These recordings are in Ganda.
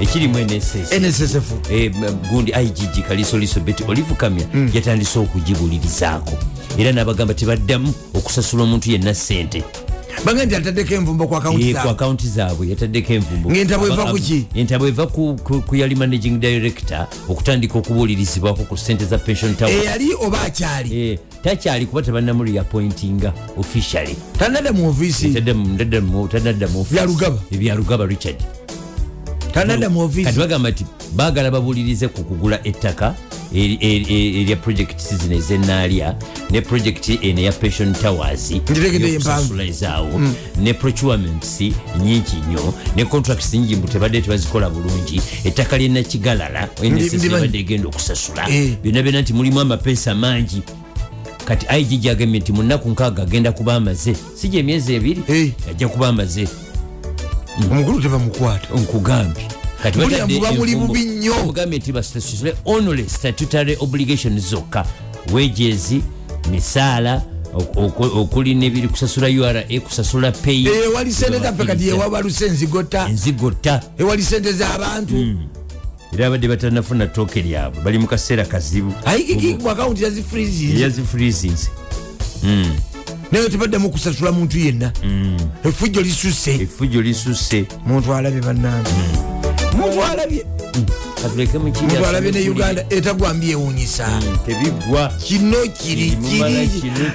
ekirimu nss nssf Eh, gundi igg kaliso lisobet olivukamya Mm. yatandise okugibulirizaako era n'abagamba tebaddamu okusasula omuntu yenna sente bange nti ataddeko envumbo ku akawunti Eh, zaabwe? yataddeko envumbo. Ng'entabo eva Aba- ku ki? entabo eva ku- yali managing director okutandika okubuulirizibwako ku sente za pension tower. Eyali oba akyali? Eh, takyali kuba tebannamu reappointinga officially. Tanadda mu ofiisi tanadda mu office. Byalugaba? ebyalugaba richard kati bagamba nti baagala babuulirize ku kugula ettaka erya projekiti zino ezenaalya ne projekiti eno eya pension towers ezaawo ne procurements nyingi nnyo ne contracts nyingi mbu tebadde tebazikola bulungi ettaka lyenakigalala nssbadde egenda okusasula. Eh. byonna byonna nti mulimu amapeesa mangi kati igg agambye nti mu nnaku nkaaga agenda kuba amaze si gye emyezi ebiri Eh. ajja kuba amaze omukulu tebamukwata nkugambye. Kati Bulya batadde muba muli envumbo- bubi nnyo. mugambye nti basasule only statutory obligation zokka. Wages misaala ok- ok- okuli nebiri kusasula ura kusasula pay. Ewali sente taffe kati ewabaluse enzigota enzigota ewali sente z'abantu era abadde batanafuna tooke lyabwe bali mu kaseera kazibu. Ayikiki mu akawunti yazifrizi yazifreezings naye tebaddamu kusasula muntu yenna efujjo lisuse efujjo lisusse. Muntu alabye bannange. Muntu alabye. Katuleke muntu alabye ne uganda etagwambye ewunyisa tebigwa. Kino kiri kiri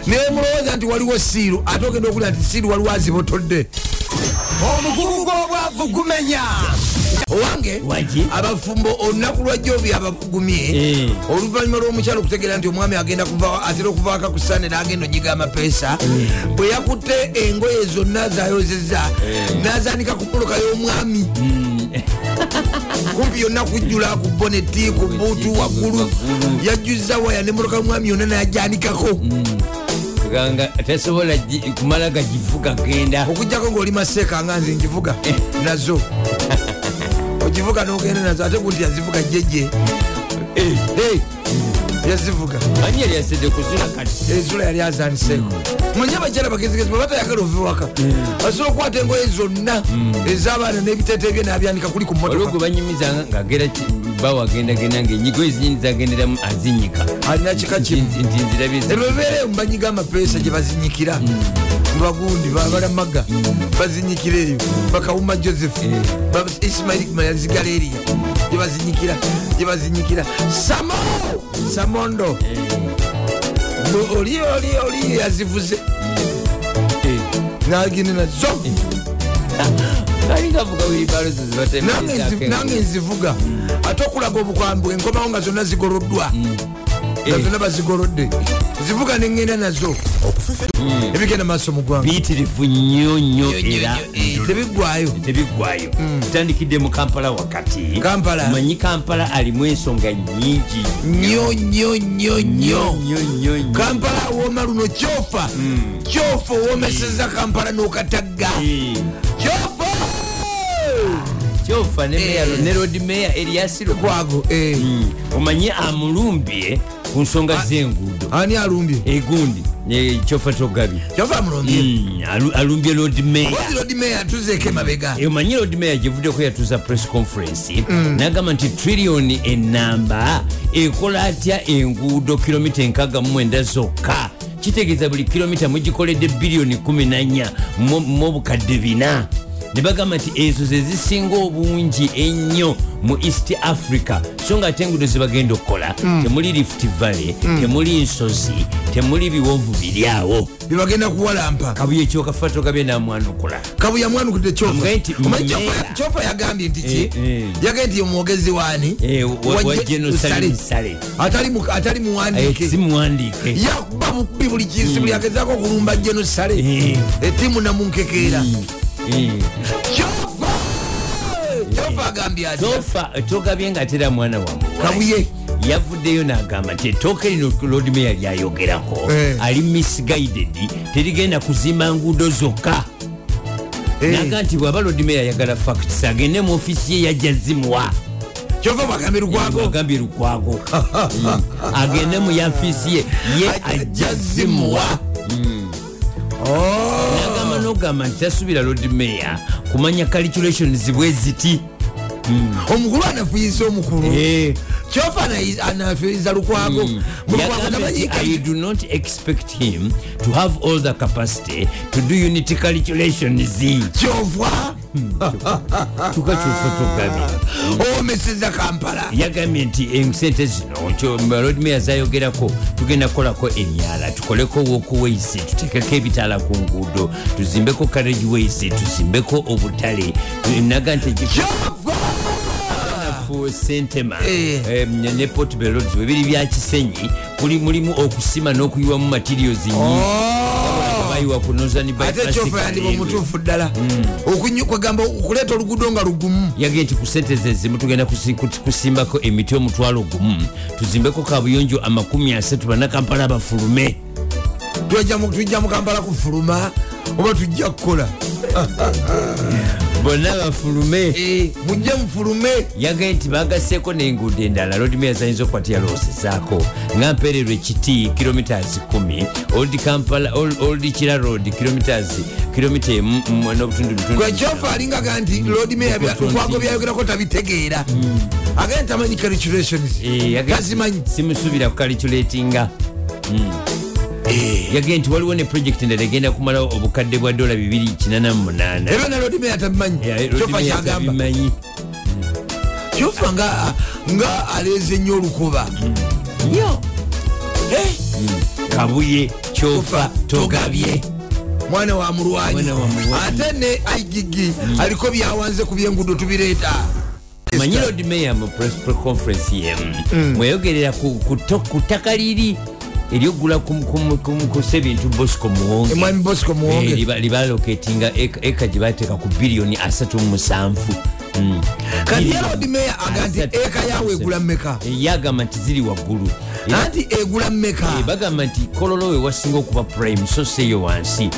naye mulowooza nti waliwo siiru ate ogenda okulira nti siiru waliwo azibotodde. Omugugu gw'obwavu gumenya owange abafumbo olunaku lwajjobi abavugumye Eh. oluvannyuma lw'omukyalo okutegeera nti omwami agenda atera okuvaako ku ssande n'agenda onyiga amapeesa bwe yakutte engoye zonna zayozeza n'azaanika ku moloka y'omwami. Kumpi yonna kujjula ku boneti ku buutu waggulu. yajjuza waya ne moloka y'omwami yonna nayajanikako ganga tasobola kumala gagivuga genda. Okugjako ngaoli maseeka nga nze njivuga nazo ogivuga nogenda nazo ate gundi yazivuga jeje Hey, yazivuga. Ani yali asedde kuzula kati? Ezula yali azaniseeko manye abakyala bagezigezi babatayagala ove waka asobola okukwata engoye zonna ez'abaana n'ebiteete bye nabyanika kuli ku olwo motoka gwe banyumiza ngagera bawo agendagenda ngaenyigo ezinyini zagenderamu azinyika alina kika kimu nti nzirabye ebebeereyo mubanyiga amapeesa gye bazinyikira mubagundi babalamaga bazinyikira eyo. Bakawuma joseph. Ba- ismail mayazigala eriya gye bazinyikira gye bazinyikira samo! Samondo. Bo- oli oli oli yazivuze. Nagende nazo. Nange nzi- nange nzivuga. Ate okulaga obukwambwe enkomawo nga zonna zigoloddwa nga zonna bazigolodde zivuga neŋŋenda nazo. Ebigenda maaso mu ggwanga biyitirivu nnyo nnyo era tebiggwayo tebigwayo. Tutandikidde mu kampala wakati. Kampala. manyi kampala alimu ensonga nyingi nnyo nnyo nnyo nnyo. Kampala awooma luno kyofa kyofa owoomeseza kampala n'okatagga. Eh, kyofa kyofa ne meya ne road meya eriasiro kwago eh. omanyi amulumbye ku nsonga z'enguudo ani alumbye egundi kyofa togabye kyofa amulombye Mm, alu- alumbye lord meya wazirodi meya tuzeeko emabega omanyi lord meya gyevuddeko yatuuza press conference. Nagamba nti triliyoni enamba ekola atya enguudo kilomita enkaga mumwenda zokka? Kitegeeza buli kilomita mugikoledde biliyoni 14 mu mu obukadde bina ne bagamba nti ezo ze zisinga obungi ennyo mu east africa. So nga ate enguudo zebagenda okukola temuli rift valley temuli nsozi temuli biwonvu biri awo. Byebagenda kuwalampa kabuye ekyokafa togabye namwanukula kabuya mwanukudde kyofa yagambye nti ki? Eh, eh. yagambye nti omwogezi waani Eh, atali mu- atali muwandiike. Yakuba bubi buli kinsi buli agezaako okulumba jeno sale Eh. etimu namunkekeera Togabye nga atera mwana wamu kabuye. Yavuddeyo n'agamba nti ettooka lino lord mayor lyayogerako Eh. ali misguided terigenda kuzimba nguudo zokka. Eh. naga nti bw'aba lord mayor ayagala facts agende mu ofisi ye yajja zimuwa kyova bwagambye lukwago. agambye lukwago. Agende mu yafisi ye ye ajja zimuwa Nogamba nti tasubira lord mayor kumanya calculations bwe ziti omukulu anafuyiza omukulu. Eh. kyofa yagambye nti tamanyiika- i do not expect him to have all the capacity to do unity calculations kyova? Tuka kyofa tugabye omeseza kampala. Yagambye nti esente zino lodmeya zayogerako tugenda kukolako emyala tukoleko wokuwaisi tutekeko ebitaala ku nguudo tuzimbeko carriage ways tuzimbeko obutale naga nti kyova sentema. Eh. em, ne port belods webiri bya kisenyi kuli mulimu okusima n'okuyiwamu materials nyingi ku northern Oh. ddala. Okunyu- kwegamba okuleeta oluguudo nga lugumu. Yagee nti ku sente ze zimu tugenda kusimbako emiti omutwalo gumu. Tuzimbeko kabuyonjo amakumi asatu bannakampala abafulume Tujja mu- tujja mu kampala kufuluma oba tujja kukola bonna bafulume. Eh, mujje mufulume. Yagaye nti bagaseeko n'enguudo endala. Lodimea zayinza okukwatira lowosezaako nga mpererwa ekiti kilomitas 10 old kampala Old- kira road kilomitas kilomita emu mu- n'obutundu butundu. Gwekyofa alingaga nti Kutunti. lukwago byayogerako tabitegeera. Agenda tamanyi calculations Eh, tazimanyi. simusuubira kukaliculatinga. Eh, yagaye nti waliwo ne projekiti endala egenda kumalawo obukadde bwa dola 288 ebyo na mayor tabimanyi. Kyofa bimanyi kyofa nga aleeze nnyo olukuba nnyo Eh, kabuye kyofa togabye. Mwana wa mulwanyi. Ate ne igigi aliko byawanze ku byengudo tubireeta. Manyi mayor mu press pre conference yemu mweyogerera ku to- ku ttaka liri eryogula kuse ebintu bosco muwonge mwami bosco Eh, libaloketinga eka gye bateeka ku biliyoni asatu mu musanvu Mm. kati lord mayor aga nti eka yawe egula mmeka? Eh, yagamba nti ziri waggulu. Anti egula mmeka? Eh, bagamba nti kololo we wasinga okuba prime so seeyo wansi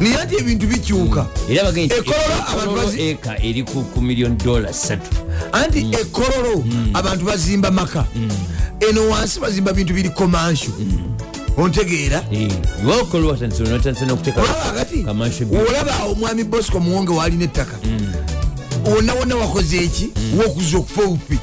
naye anti ebintu bikyuka. Nti Ekololo eka eri ku miliyoni dola satu. Anti ekololo abantu bazimba maka. Eno wansi bazimba bintu biri komansho ontegeera. Nokuteeka olaba olaba omwami bosco muwonge walina ettaka. Wonna wonna wakoze eki? Wokuza okufa obufi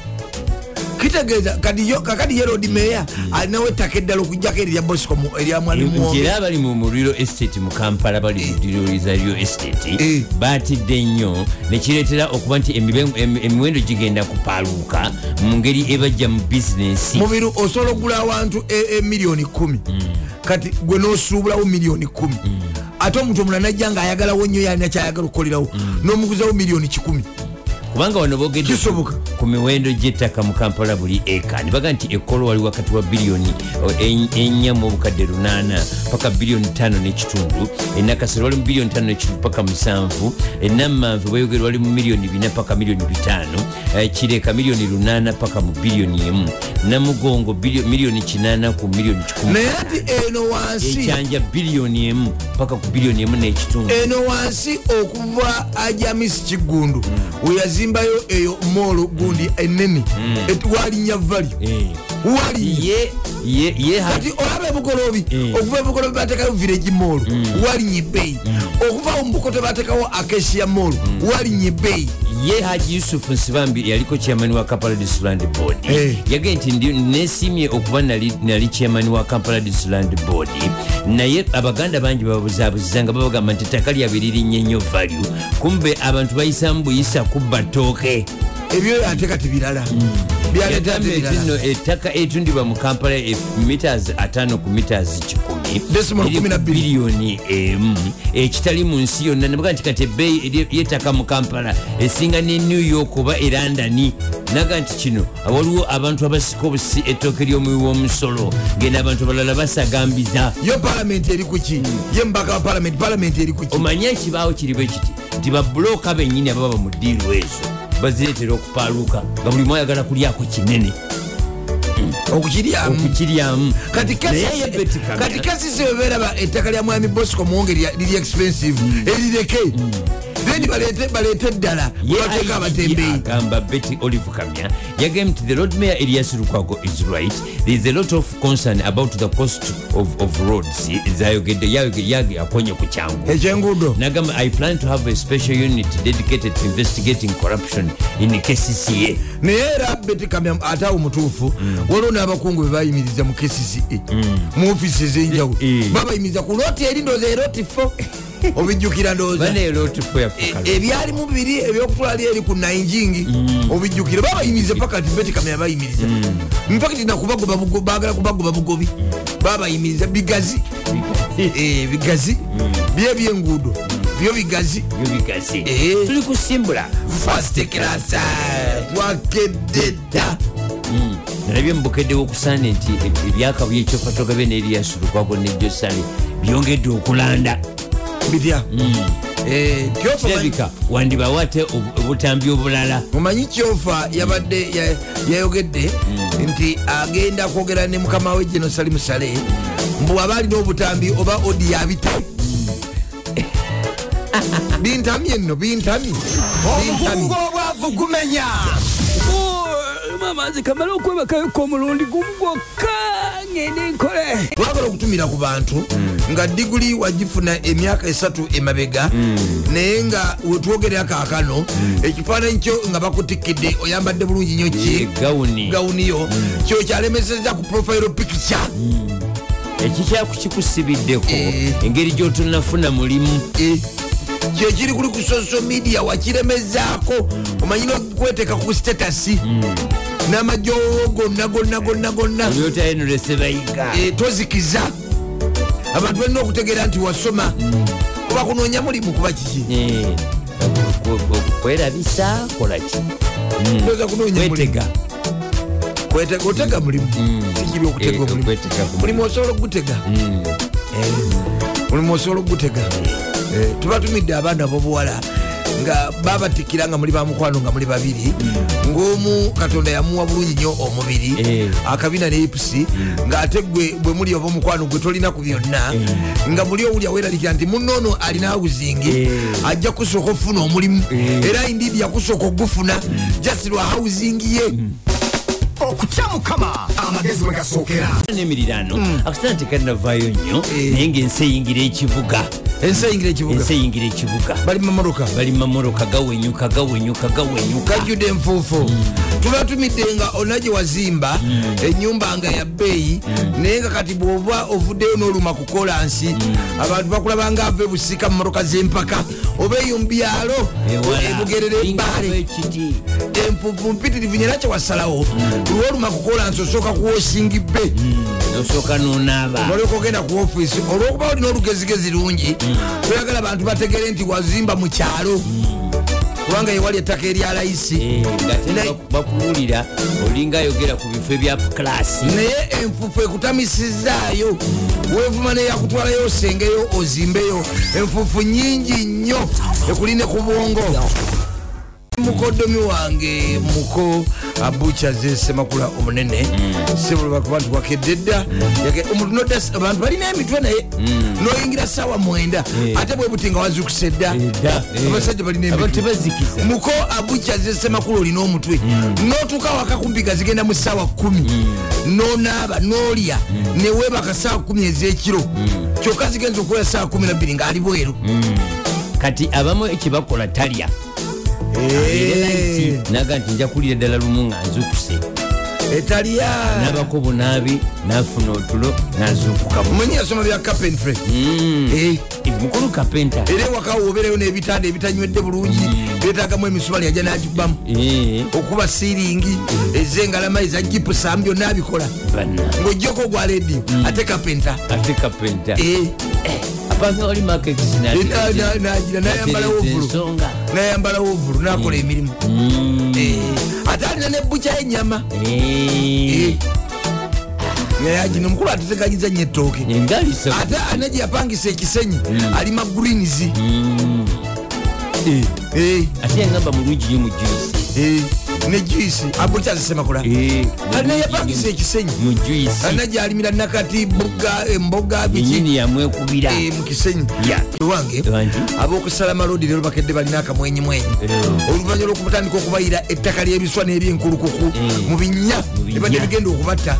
kitegeeza kakati ye rod meya alinawo ettaka eddala okugjako erya bosco erya mwami nti muwonge era abali mu real estate mu kampala bali mu dirioli za real estate Eh. batidde nnyo nekireetera okuba nti emiwendo gigenda kupaaluuka mu ngeri ebajja mu bizinensi mubiru osobola okugula awantu e- emiliyoni kumi. Kati gwe nosuubulawo miliyoni kumi. Ate omuntu omulala najja nga ayagalawo nnyo yalina kyayagala okukolerawo nomuguzawo miliyoni kikumi kubanga wano boogedde ku- miwendo gy'ettaka mu kampala buli eka. Ne baga nti ekkolo wali wakati wa biliyoni o, en- ennya mu obukadde 8 paka biliyoni 5 n'ekitundu. Enakasero wali mu biliyoni 5 n'ekitundu paka musanvu. Enammanvu bweyogere wali mu miliyoni 4 paka miliyoni 5 kireka miliyoni 8 paka mu biliyoni emu. Namugongo miliyoni 8 ku miliyoni 1 naye ati eno wansi. Ekyanja biliyoni emu paka ku biliyoni emu n'ekitundu. Eno wansi okuva ajamisi kigundu weyazimbayo eyo moolo gundi enene. Ye ha- kati olaba ebugolobi Eh. okuva ebugolobi batekayo village moolo walinnya ebbeeyi okuva mubukoto batekawo acacia moolo walinnya ebbeeyi ye haji yusufu nsibambi yaliko chairman wa kampala disland board. Eh. yagee nti nesimye okuba nali nali chairman wa kampala disland board. Naye abaganda bangi babuzabuzizza nga babagamba nti ettaka lyabwe lirinnye nnyo value. Kumbe abantu bayisamu buyisa kubba ttooke ebyo ate kati birala byaleeta ate yagambye nti nno birala ettaka etundibwa mu kampala mitas 5 ku mitas 10 Decimal eri kumi na ku bbiri. biliyoni emu ekitali mu nsi yonna. Nabaga nti kati ebbeeyi y'ettaka mu kampala esinga ne new york oba e londoni naga nti kino waliwo abantu abasika obusi ettooke ly'omuwi w'omusolo. Ngenda abantu balala basagambiza. Yo palamenti eri kuki ye mubaka wa palamenti palamenti eri kuki omanye ekibaawo kiri bwe kiti nti babulooka bennyini ababa mu ddiiru ezo bazireetera okupaaluuka nga buli mwayagala kulyako kinene. Okukiryamu. Kati kasisi weberaba ettaka lya mwami bosco muwonge lya- liri expensive erireke then baleete baleete eddala bateeka abatembeeyi. agamba betty olive kamya yagambye nti the road mayor elias lukwago is right. There is a lot of concern about the cost of, of roads. Zayogedde yayoge- yage akonye ku kyangu. Ekyenguudo. Nagamba i plan to have a special unit dedicated to investigating corruption in kcca naye era betikamya ate awo mutuufu waliwo n'abakungu be bayimiriza mu kcca mu ofiisi ez'enjawulo. Babayimiriza ku looti eri ndooza eroti fo obijjukira baneerotifo E- ebyalimu biri ebyokutwala eri ku nainjingi obijjukire babayimiriza paka ti betikama yabayimiriza. Mpakati nakubagoba bugo- bagala kubagoba bugobi. Babayimiriza bigazi. Bigazi? Bye byenguudo. Byo bigazi. Tuli kusimbula fast class. Twakedde dda. Nalabye mubukeddewo okusaana nti ebyakabuye ekyofatogabe neriyasulukwako nejosale byongedde okulanda bitya kyofa kirabika wandibawa ate obu- obutambi obulala. Mumanyi kyofa yabadde ya- yayogedde nti agenda kwogera ne mukama we geno salimu sale mbu aba alina obutambi oba odi yabita bintamye nno bintamye gw'obwavu gumenya. Mama nze kamala okwebakayoka omulundi gumu gwokka ngende nkole. Twagala okutumira ku bantu nga diguli wagifuna emyaka esatu emabega naye nga wetwogerera kaakano ekifaananyi kyo nga bakutikidde oyambadde bulungi nnyo ki? Gawuni. Gawuniyo kyo kyalemeseza ku profile picture. Ekikyakukikusibiddeko Eh. engeri gyotonafuna mulimu. Eh, kyekiri kuli ku social media wakiremezaako. Omanyina okweteeka ku statasi n'amajoowo gonna gonna gonna gonna olyotayenolese bayiga Eh, tozikiza. Abantu balina okutegeera nti wasoma kuba kunoonya mulimu kuba kiki? Eh, kwe- kwe- kwerabisa kolaki Ndowooza kunoonya mulimu. Kwetega. Kwete- otega mulimu. Sikibi okutega Eh, mulimu. osobola okugutega? Eh, mulimu osobola okugutega? Eh, tubatumidde abaana bobuwala nga babatikira nga muli bamukwano nga muli babiri. Ng'omu katonda yamuwa bulungi nnyo omubiri Eh. akabina ne ipusi ng'ate gwe bwe muli oba omukwano gwe tolina ku byonna nga muli owulya weeralikira nti munoono alina hausingi Eh. ajja kusooka okufuna omulimu. Era indidi yakusooka okugufuna just lwa hausingi ye. Okutya mukama amagezi we gasookera. Nemiriraano akasana tekanavaayo nnyo Eh. naye ngaensi eyingira ekibuga ensi eyingira ekibuga ensi eyingira ekibuga bali mamotoka bali mamoroka gawenyuka gawenyuka gawenyuka. Gajjudde enfuufu tubatumidde nga olina gye wazimba enyumba nga ya bbeeyi naye nga kati bw'oba ovuddeyo n'oluma ku kolansi abantu bakulaba nga ava ebusika mu motoka z'empaka oba eyo mu byalo ebugerera ebbaale ekiti enfuufu mpitirivu nyera kyewasalawo lwoluma ku kolansi osooka kuwosingi bbe nosooka nonaaba. Nolyoka ogenda ku ofiisi olwokuba olina olugezigezi lungi oyagala abantu bategere nti wazimba mu kyalo. Kubanga yewali ettaka erya layisi. Eh, bakuwulira olinga ayogera ku bifo ebya klasi naye enfufu ekutamisizaayo wevuma neyakutwalayo osengeyo ozimbeyo. Enfufu nyingi nnyo ekulina ku bwongo mukodomi wange muko abucha zesemakula omunene. Sebulakuba nti wakedde dda abantu balina emitwe naye. Noyingira sawa mwenda. Ate bwe buti nga wazukuse dda abasajja balina aba emitwe tebazikiza. Muko abucha zesemakulu olina omutwe. Notuuka waka kumpiga zigenda mu ssaawa kumi. Nonaaba nolya. Newebaka saawa kumi ezekiro. Kyokka zigenza okukola saawa kumi nabbiri ngaali bweru. Kati abamu ekyebakola talya naga nti nja kulira ddala lumu nga nzukuse etalya nabako bunaabi nafuna otulo nazuukukamu manyi yasoma bya carpentry. Eh, mukulu kapenta era ewakawo obeereyo n'ebitanda ebitanywedde bulungi byetaagamu emisumali ajja n'agikubamu Eh, okuba siiringi ezengalama ezagipusamu byonna abikola. Ng'ojjako ogwa lediyo ate kapenta ate kapenta Eh, apanga oli maketi na- na- nagira nayambala wovulu ensonga. Nayambala wovulu nakola emirimu. Eh, ate alina ne bukya enyama Eh, naye omukulu ateteganyiza nnyo ettooke ate ane gye yapangisa ekisenyi alima greens Eh, ate yangamba mulungi nyo mu juisi ne juisi abukyazisemakula Eh, alina yapangisa ekisenyi alina gyalimira nakati boga emboga eh, mu kisenyi. Ya. ewange Wangi. abokusala malodi leero bakedde balina akamwenyimwenyi Eh. oluvanyuma lwokubutandika okubayira ettaka lyebiswa n'ebyenkulukuku Eh. mu binnya. ebadde bigenda okubatta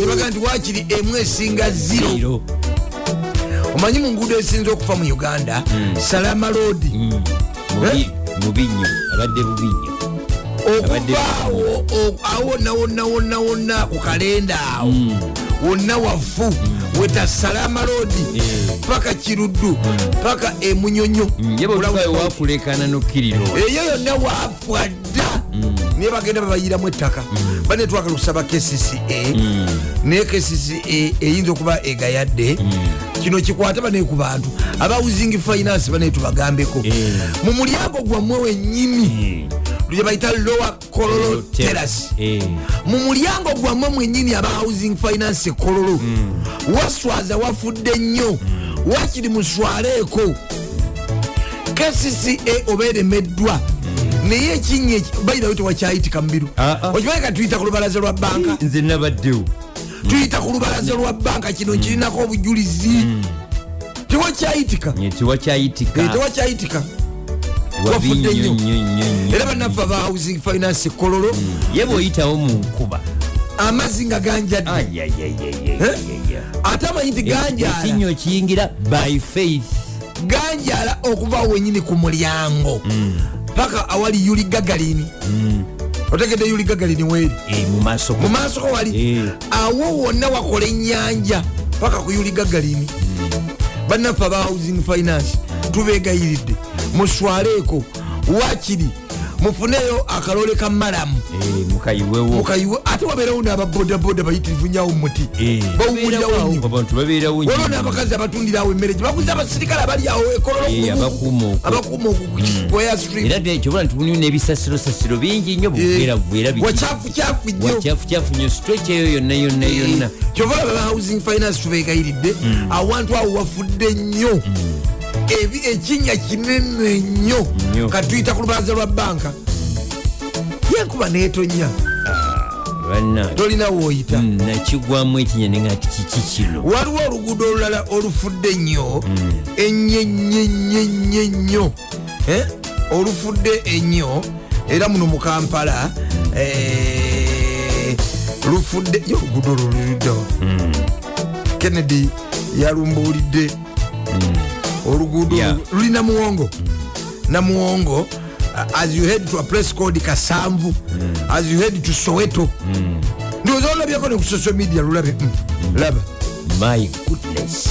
nebaga nti wakiri emu esinga ziro omanyi mu nguudo ezisinza okufa mu uganda? Salama lodi Mubi- mubinyo abadde bubinyo Abadde- okuvaawo o- awo wonna wonna wonna ku kalenda awo wonna wafu weta salama lodi Eh. paka kiruddu paka emunyonyo wakulekana nokkiriro eyo yonna wafwa dda naye bagenda babayiramu ettaka bane twagala okusaba kcca naye kcca eyinza okuba egayadde kino kikwate bane ku bantu aba housing finance bane tubagambeko mu mulyango gwammwe wennyini lye bayita lower kololo terrace. Mu mulyango gwammwe mwennyini aba housing finance kololo. Waswaza wafudde nnyo. Wakiri muswaleeko. Kcca oba eremeddwa naye ekinya bayirawo tewakyayitika mubiru Ah, ah. okimanyi ka tuyita ku lubalaza lwa banka? Nze nabaddewo. Tuyita ku lubalaza lwa banka kino kirinako obujulizi. Tewakyayitika. Tewakyayitika Eh, tewakyayitika wafudde nnyo. era bannaffe aba housing finance kololo ye bweoyitawo mu nkuba. amazzi nga ganjadde ate amanyi nti ganjala ekinyo kiyingira by faith. Ganjala okuvaawo wenyini ku mulyango. Paka awali yuli gagalini. Otegedde yuli gagalini weeri Eh, mu maaso mu maaso ko wali? Eh. awo wonna wakola enyanja paka ku yuli gagalini. Bannaffe aba housing finance tubegayiridde muswaleeko wakiri mufuneyo akalole ka malamu. Eh, mukayiwewo. Mukayiwe ate wabeerawo n'ababodaboda bayitirivu nyawo muti bawumulirawo babeerawo nnyo. waliwo n'abakazi abatundirawo emmere gyebaguza abasirikale abali awo ekololo Eh, abakuuma okwo. abakuuma okugoya street. Era kyobola nti mulimu n'ebisasirosasiro bingi nnyo buveeravuera wakyafukyafu nnyo. Stretch eyo yonna yonna yonna. Kyovala baba housing finance tubegayiridde awantu awo wafudde nnyo Ekinnya kinene nnyo katuyita ku lubalaza lwa banka. Yenkuba netonya banna. Tolina woyita. Mm, nakigwamu ekinyani nga ti kiki kino. Waliwo oluguudo olulala olufudde nnyo. Ennyo ennyo Eh? olufudde ennyo. Era muno mu kampala eh, lufudde oluguudo olwo luliddawa kennedy yalumbuulidde oluguudo Yeah. lulina muwongo. Namuwongo uh, as you head to a place called kasanvu as you head to soweto. Ndowooza olabyako ne ku social media lulabe Mm. laba my goodness.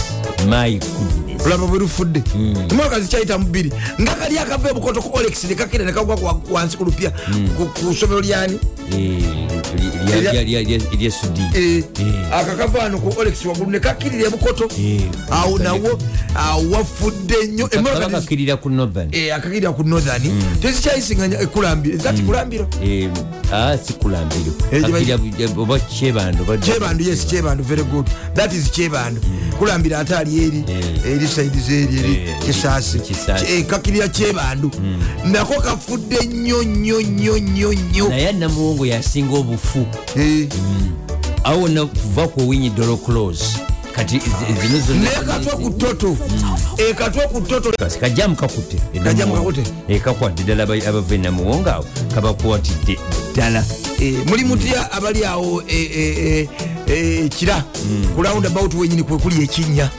My goodness. Olaba bwe lufudde emotoka zikyayita mu bbiri nga kali akava ebukoto ku olex nekakira nekagwa wansi ku lupya ku- ku ssomero lyani Eh, lya- lya- lya- lya- lya sudi. Eh, Eh. akakava wano ku olex waggulu nekakirira ebukoto Eh. awo nawo awo wafudde nnyo. Emotoka kaba tezi- kakirira ku northern. Akakirira ku northern. Tezikyayisinganya ekulambiro zati kulambiro Eh, ah, si kulambiro Eh, gye bayi- Kakirira bu- oba kyebando oba- kyebandu yes kyebandu. Very good. That is kyebandu. Kulambira ate ali eri eri saidiz eri eri kisaasi kakirira kyebandu. Nako kafudde nnyo nnyo nnyo nnyo nnyo. Naye namuwongo yasinga obufu Eh, awo wonna kuva ku owinyi dolo close kati nekatwa ku toto ekatwa ku toto Kajamu kakute? kakwadde ddala aba- abava enamuwongo awo kabakwatidde ddala Eh, muli mutya abali awo eh, eh, eh, eh, kira ku roundabout wenyini kwe kuli ekinnya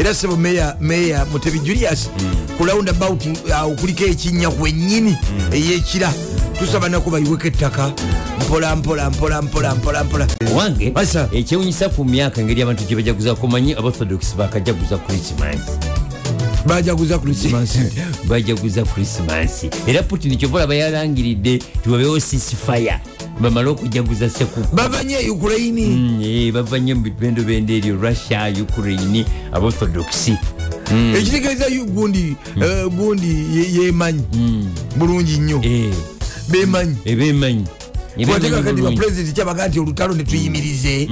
era sebo meya mutebi julius. Ku roundabout awo kuliko ekinnya kwenyini eyekira tusaba nako bayiweko ettaka. Mpola mpola mpola mpola mpola mpola. Wange Masa. ekyewunyisa ku myaka engeri abantu gye bajaguzaku manyi aborthodox bakajaguza krisimansi bajaguza krisimansi bajaguza krisimansi era putin kyovola bayalangiridde tiwabewo sisifaya bamale okujaguza sekuku. Bavanye ukraini Mm, eh, bava nnyo mu bipendobendo eryo russia ukraine aborthodoxi ekitegeeza yu- gundi eh, gundi ye- yemanyi. Bulungi nnyo bemanyi ebemanyi wateeka kati bapulezidenti kyabaga nti olutalo netuyimirize.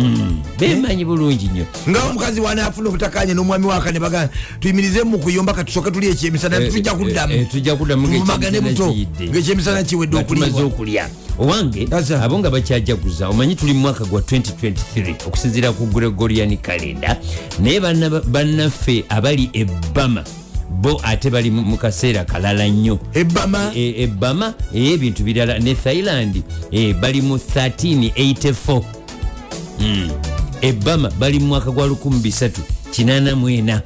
Bemanyi bulungi nnyo. Nga omukazi wanaafuna obutakanya n'omwami waka ne bagana tuyimirize mu kuyomba kati tusooke tuli ekyemisana Eh, tujja eh, kuddamu. eh, tujja kuddamu tuvumagane buto ngaekyemisana kiwedde okulya. Owange abo nga bakyajaguza omanyi tuli mu mwaka gwa 2023 okusinziira ku gregorian calenda naye banna- bannaffe abali ebbama bo ate bali mu kaseera kalala nnyo. Ebama E- ebama ey'ebintu birala ne thailand eh, bali mu 1384 Mm. ebama bali mu mwaka gwa 1384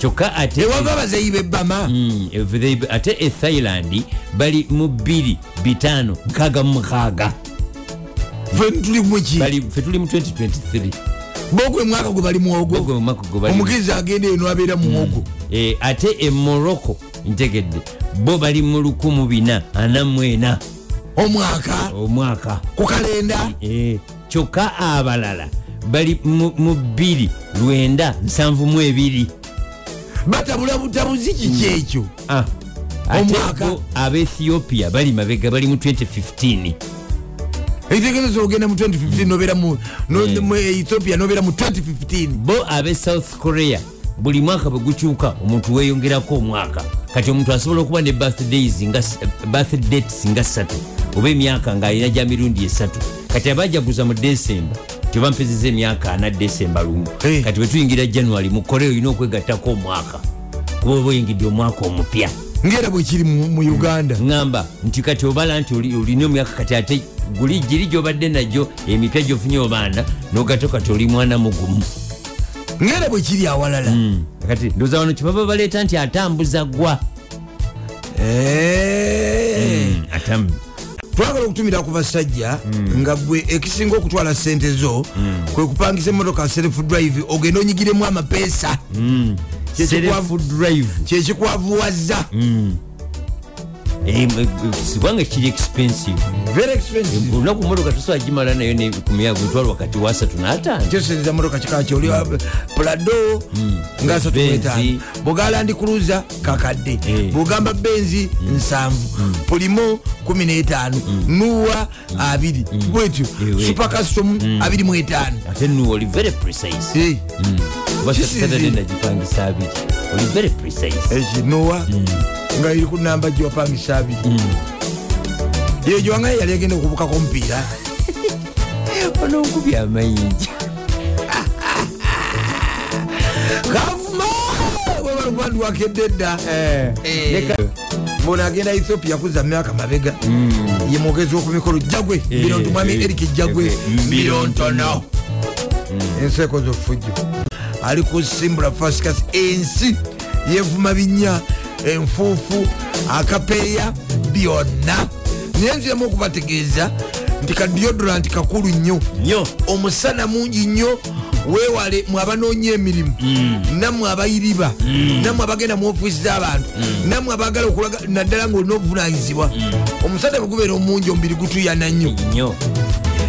kyokka ate ewava abazeyi bebama Mm, eh, they- ate e thailand bali mu 2 5 66 fe tuli muki bali fe tuli mu 2023 bogwe mwaka gwe bali muwogo omugizi agenda eno abeera muwogo Eh, ate e morocco ntegedde bo bali mu 1444 omwaka? Omwaka. Ku kalenda? Eh, kyokka abalala bali mu mu 2 lwenda 72 batabula butabuzi kiki ekyo Ah, Omwaka. bo abaethiopia bali mabega bali mu 2015 ekitegerezo ogenda mu 2015 nobeera mu no- Eh. mu ethiopia nobeera mu 2015 bo abe south korea buli mwaka bwe gukyuka omuntu weyongerako omwaka. Kati omuntu asobola okuba ne birthdates nga ssatu oba emyaka ng'alina gya mirundi esatu. Kati abajaguza mu desemba tebampezeza emyaka ana desemba lumu. Eh. kati bwe tuyingira january mu korea olina okwegattako omwaka. Kuba oba oyingidde omwaka omupya ngaera bwekiri mu uganda. Ŋŋamba nti kati obala nti oli- olina omyaka kati ate guli giri gyobadde nagyo emipya gyofunye obaana nogato kati oli mwana mugumu. Ngaera bwekiri awalala. Mm. kati ndoza wano kyebaba baleeta nti atambuza gwa. Eh. Twagala okutumira ku basajja nga gwe ekisinga okutwala sente zo kwe kupangisa emotoka self drive ogenda onyigiremu amapeesa. Drive. kyekikwavuwaza Eh, eh, kiri expensive. Expensive. Olunaku motoka tosobola gimala nayo ne- ku myaka gutwala wakati wa 3 n'ataano. Kyosereza motoka kikaki oli wa plado nga 35 Benzi. bugala cruiser kakadde. Eh. bugamba benzi nsanvu. Pulimo 15 nuwa 2 bwetyo Ewe. super custom 25 ate nuwe oli very precise. Eh, oba saturday nagipangisa abiri oli very precise. Ekinowa nga iri ku namba gyewapangisa abiri yeyo gyewangaye yali agenda okubukako omupiira. Ono nkubya amayinja. Kavuma! Webalugwandu wakedde dda. Leka- bona agenda ethiopia kuza myaka mabega. Ye mwogezi wokumikolo jagwe Eh, bironto mwami eh, erik jagwe eh, birontono enseeko zofujjo ali kusimbula fasikas ensi yevuma binya enfuufu akapeeya byonna. Naye nziramu okubategeeza nti kadiodoranti kakulu nnyo. Omusana mungi nnyo wewale mwabanoonya emirimu nammwe abayiriba nammwe abagenda mu ofiisi z'abantu nammwe abagala okulaga naddala ngaolina obuvunanyizibwa omusana bwe gubeera omungi omubiri gutuyana nnyo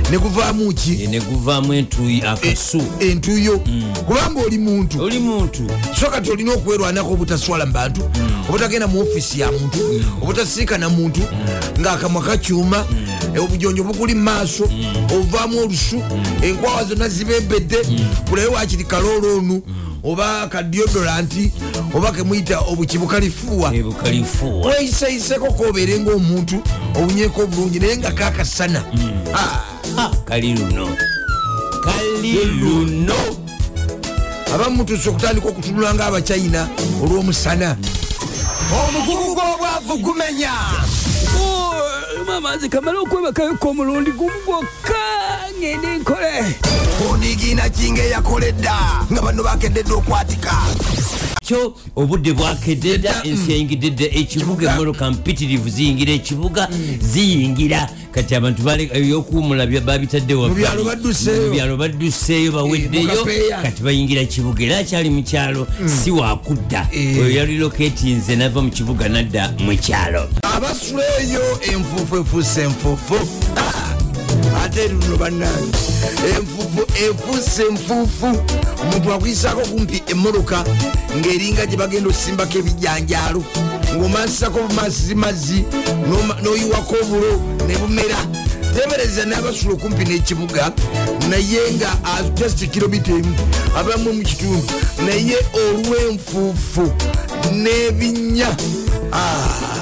nnyo ne guvaamu ki? Ne guvaamu entuyi akasu. entuyo kubanga oli muntu. Oli muntu. So kati olina okwerwanako obutaswala mu bantu obutagenda mu ofiisi ya muntu obutasiikana muntu ngaakamwa kakyuma obujonjo bukuli mu maaso ovaamu olusu enkwawa zonna zibembedde kulayo wakiri kaloolo onu oba kadiodoranti oba kemuyita obukibukalifuuwa ebukalifuwa weyiseeyiseko kobeere ngaomuntu obunyeeko obulungi naye nga kakasana Ah, kali luno. Kali luno. abamu mutuuse okutandika okutunula nga abachina olw'omusana omugugu gw'obwavu gumenya mama nze kamala okwebakayoko omulundi gumu gwokka ngende nkole. Onigiina kinga eyakoledda nga bano bakededde okwatika kyo obudde bwakedde dda ensi yayingidde dda ekibuga emmotoka mpitirivu ziyingira ekibuga ziyingira. Kati abantu bya- babitadde wa- Mu byalo badduseeyo. Baweddeyo. Kati bayingira kibuga era akyali mu kyalo si wakudda Eh. oyo yaliloketinze nava mu kibuga nadda mu kyalo. Abasula eyo enfuufu efuuse enfuufu Ah, ate luno bannange. Enfuufu efuuse enfuufu omuntu akuyisako kumpi emmotoka ng'eringa gye bagenda osimbako ebijanjaalo. Ng'omansisako bumazimazi n'oyiwako obulo ne bumera. Tebereza n'abasula okumpi n'ekibuga naye nga just kilomita emu abamu mu kitundu naye olw'enfuufu n'ebinnya. Ah,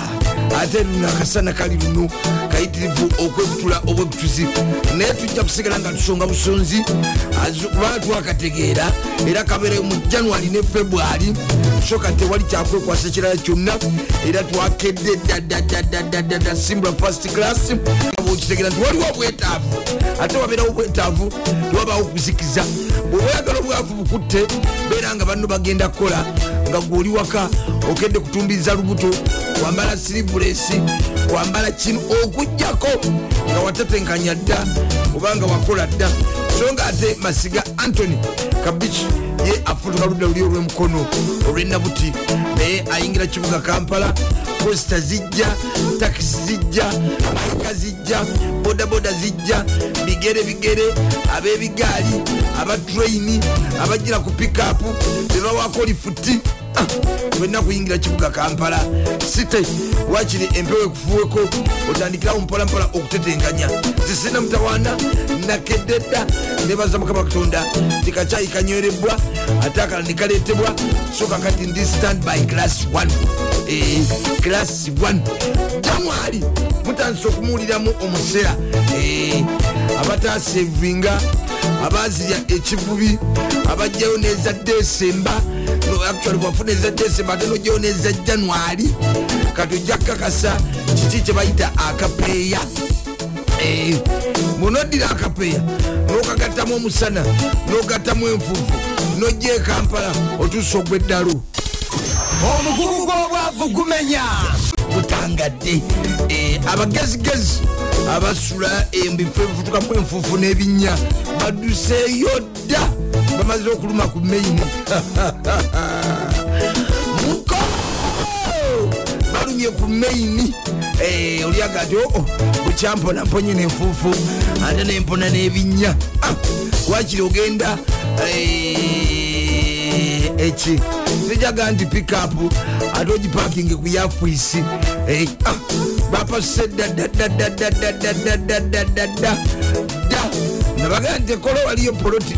ate luno akasana kali luno kayitirivu okwekutula obwekutuzi naye tujja kusigala nga tusonga busonzi kubanga twakategeera era kabeereyo mu january ne february soka tewali kyakwekwasa kirala kyonna era twakedde ddaddaddaddaddadda simbula fast class. Bwokitegeera nti waliwo obwetaavu ate wabeerawo obwetaavu tewabaawo kuzikiza bwebayagala obwavu bukutte beera nga banno bagenda kukola nga gwoli waka okedde kutumbiriza lubuto wambala silivulesi wambala kino okugjako nga watatenkanya dda obanga wakola dda. So nga ate masiga antony kabici ye afutuka ludda luli olw'emukono olw'enabuti naye ayingira kibuga kampala posita zijja takisi zijja maika zijja bodaboda zijja bigere bigere ab'ebigaali abatraini abajira ku pikapu bebawako lifuti wenna kuyingira kibuga kampala. Site wakiri empewo ekufuweko otandikirawo mpolampola okutetenganya zisina mutawaana nakeddedda nebaza mukama katonda. Tikacyayi kanywerebwa ate akala nekaleetebwa so kakati ndi stand by class 1 class 1 jamwali mutandise okumuwuliramu omuseera Eh, abatasevinga abazirya ekivubi abajjayo neza desemba actually bwafuna eza desemba ate nojjayo neza januari kati ojja kukakasa kiki kyebayita akapeeya? Eh, bwonoddira akapeeya nokagattamu omusana nogattamu enfuufu nojja ekampala otuusa ogweddalo omugugu gw'obwavu gumenya. Butangadde Eh, abagezigezi abasula embifo ebifutukamu enfuufu n'ebinnya. Baduseeyo dda bamaze okuluma ku maini muko! Balumye ku maini Eh, olyaga ati oo bukyampona mponye nenfuufu ate nempona n'ebinnya. Ah, wakiri ogenda eh, eki? Sijaga nti pikapu ate ogipakinge ku yafuisi Eh, ah, bapasise ddadadadadadadadadadadada nabagaa nti ekola waliyo poloti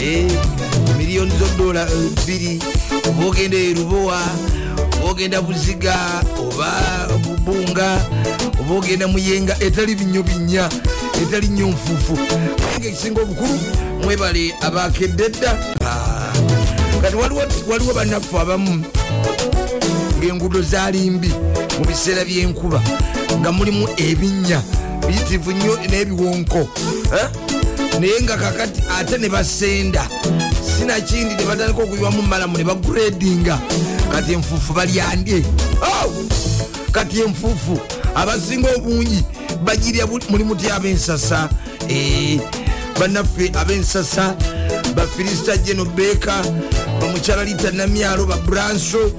Eh, miliyoni zodola bbiri oba ogenda erubowa oba ogenda buziga oba bubunga oba ogenda muyenga etali binyo binya etali nnyo nfuufu naye nga ekisinga obukulu mwebale abakedde dda Ah, kati waliwo- bannaffe abamu ng'enguudo zalimbi mu biseera by'enkuba nga mulimu ebinnya biyitirivu nnyo n'ebiwonko Eh? naye nga kakati ate ne basenda sinakindi ne batandika okuyiwamu malamu ne bagradinga kati enfuufu balyandye Oh! kati enfuufu abasinga obungi bagirya bu- muli muti ab'ensasa Eh, bannaffe ab'ensasa bafirisita geno beka bamukyala lita namyalo babranso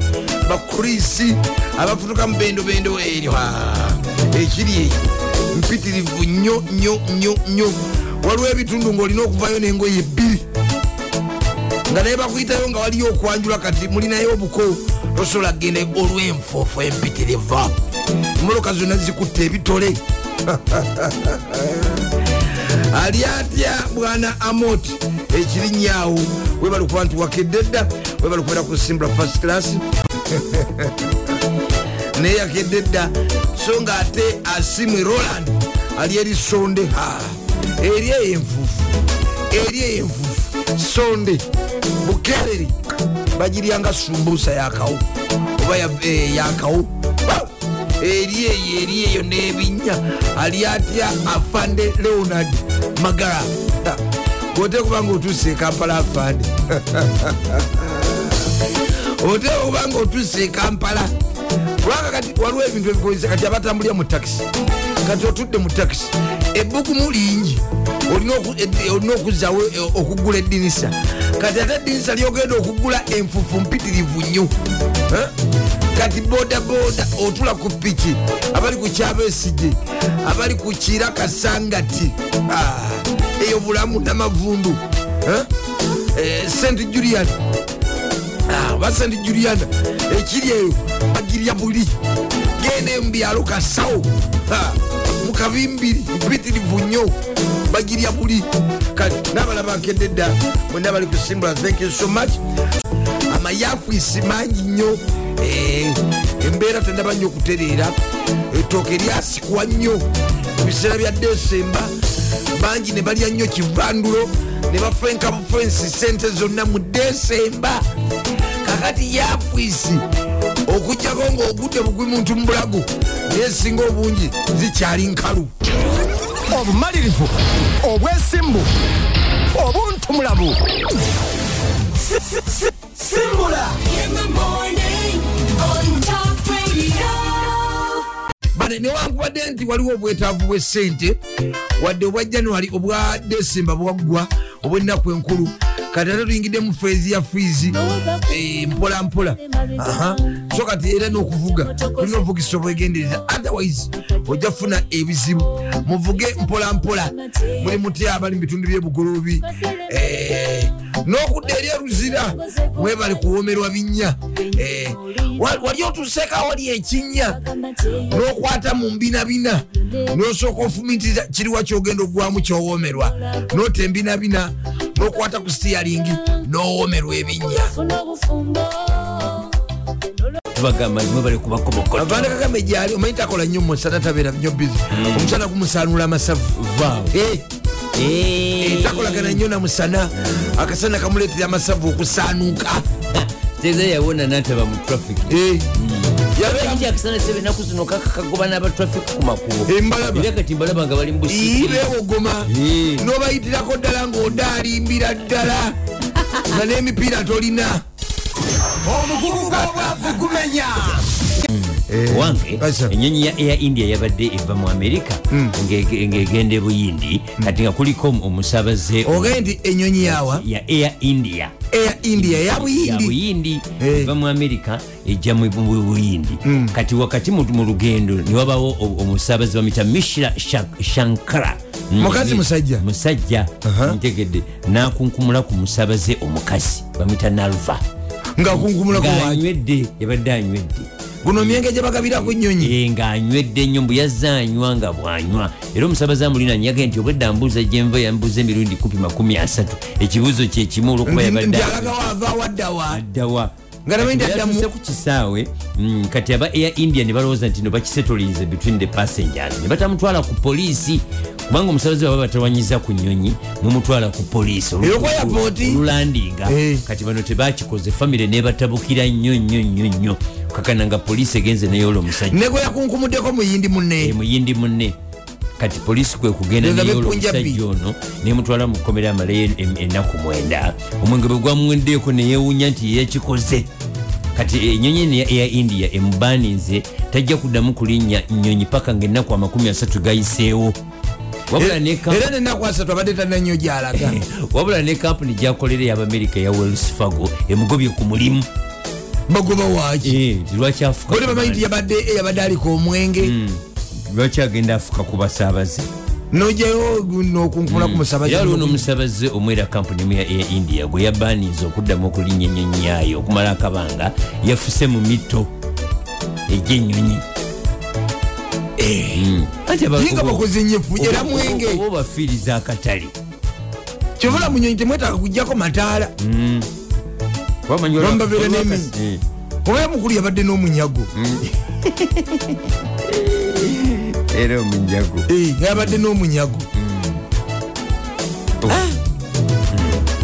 bakrisi abafutuka mu bendobendo eryo. Ah, ekiri eyo mpitirivu nnyo nnyo nnyo nnyo. Waliwo ebitundu ngaolina okuvayo n'engoye ebbiri nga naye bakuyitayo nga waliyo okwanjula kati mulinayo obuko tosobola kgenda olw'enfuufu empitirivu. Emoloka zonna zikutta ebitole ali atya bwana amoti ekirinyaawo webali kuba nti wakedde dda webali kubeera ku simbula fast class. Naye yakedde dda so nga ate asimwe roland ali eri sonde ha eri eyo enfuufu eri eyo enfuufu sonde bukereri bagiryanga sumbusa yakawo oba ya- yakawo Wow! eri eyo eri eyo n'ebinnya. Ali atya afande leonard magara. Ha! gwote kubanga otuuse ekampala afande ote obanga otuuse ekampala kubanga kati waliwo ebintu ebikozesa kati abatambulira mu takisi kati otudde mu takisi ebbugumu lingi. Olina ed- olina okuzawo eh, okugula eddinisa. Kati ate eddinisa lyogenda okugula enfufu mpitirivu nnyo? Kati bodaboda otula ku piki. Abali ku kyabesigye abali ku kira kasangati Ah, eyo bulamu namavundu. Eh? Eh, st julian. Ah, oba st juliana ekiri eyo bagirya buli. Genda eyo mubyalo kasawo. Ah, mukabimbiri mpitirivu nnyo bagirya buli. Kati nabala bakedde dda mwena bali kusimbula thank you so much. Amayafuisi mangi nnyo embeera tendaba nnyo okutereera ettooke lyasikwa nnyo mu biseera bya desemba bangi ne balya nnyo kivandulo ne bafenka bufensi sente zonna mu desemba kakati yafwisi okugjako ng'ogudde bugwi muntu mu bulago nesinga obungi zikyali nkalu obumalirivu obwesimbu obuntumulabu simula bane newankubadde nti waliwo obwetaavu bw'essente wadde obwa january obwa desemba bwaggwa obw'ennaku enkulu. Kati ate tuyingidde mu feezi ya fiizi eh, mpola mpola. So kati era n'okuvuga tulina obuvugisa obwegendereza. Otherwise ojja kufuna ebizibu. Muvuge mpola mpola. Muli mutya abali mu bitundu byebugolobi Eh, n'okudda eri eruzira mwebale kuwomerwa binnya. Eh, wa- wali otuseeko awali ekinnya n'okwata mu mbinabina n'osooka ofumitiriza kiriwa kyogenda ogwamu kyowomerwa nota embinabina n'okwata ku stiyalingi n'owomerwa ebinnya. Avanda kagame gyali omanyi takola nnyo musana tabeera nnyo bizi omusana gumusaanula amasavu takolagana nnyo namusana akasana kamuleetera amasavu okusaanuuka teeza yawona nataba mu traffic. Eh, Kati akasana sebe ennaku zino kakagoba n'aba traffic ku. Makubo era kati mbalaba nga bali mu Ii, busiikirivu beewogoma Eh. n'obayitirako ddala ng'odaalimbira ddala. Nga n'emipiira tolina. Omugugu gw'obwavu gumenya wange Basa. enyonyi ya air india yabadde eva mu amerika ng'ege- ng'egenda e buyindi kati nga kuliko omusaabaze ogaye nti enyonyi yawa ya air india. Air india ya ya buyindi buyindi Eh. eva mu amerika ejja mu buyindi. Kati wakati mu lugendo niwabawo o- omusaabaze bamita mishira Sha- shankara. Mukazi musajja? musajja ntegedde nakunkumula ku musaabaze omukazi bamita nalva. Nga kunkumulako waki ng'anywedde yabadde anywedde guno myenge gye bagabirako ennyonyi. Ng'anywedde nnyo mbu yazze anywa nga bw'anywa. Era omusaabaze amulinanya yagee nti obwedda mbuuza gye nva yambuuza emirundi 13 ekibuuzo kye kimu olwokuba alaga waava waddawa addawa Nga nabindi addamu- yatuse ku kisaawe mm, kati aba air india ne balowooza nti no bakisetolize between the passengers. Ne batamutwala ku poliisi kubanga omusaabaze baba batawanyiza ku nyonyi mumutwala ku poliisi olulandinga Eh. kati bano tebakikoze famire nebatabukira nnyo nnyo nnyo nnyo kakana nga poliisi egenze neyoola omusajja. Ne gwe yakunkumuddeko muyindi munne. Muyindi munne. Kati poliisi kwe kugenda Ndoza neyoola bepunjabi. omusajja ono nemutwala mu kkomera amalayo em- ennaku mwenda. Omwenge bwe gwamweddeeko neyewuunya nti yeyakikoze kati enyonyi ya air india emubaninze tajja kuddamu kulinnya nyonyi paka ngaennaku amakumi asatu gayiseewo. Ne kamp- era nenaku asatu abadde tananyo gyalaga. Wabula ne kampuni gyakolera ey'abamerika ya wells fargo emugobye ku mulimu bagoba waki Eh, lwaki afuka oli bamanyi nti yabadde yabadde aliko omwenge. Lwaki agenda afuka ku basaabaze? Nojayo nokunkumula ku musaba era waliwo n'omusaabaze omwera kampuni emu ya air india gwe yabaaniza okuddamu okulinnya ennyonyi yaayo okumala akabanga yafuse mu mito egy'ennyonyi. Mm. Oba- bakoze nnyefu, oba- era mwenge. oba obafiiriza akatale. Kyovala munyonyi temwetaaga kujjako mataala Olwa- n'emimi. Eh. oba mukulu yabadde n'omunyago. Era omunyago. Eh, yabadde n'omunyago.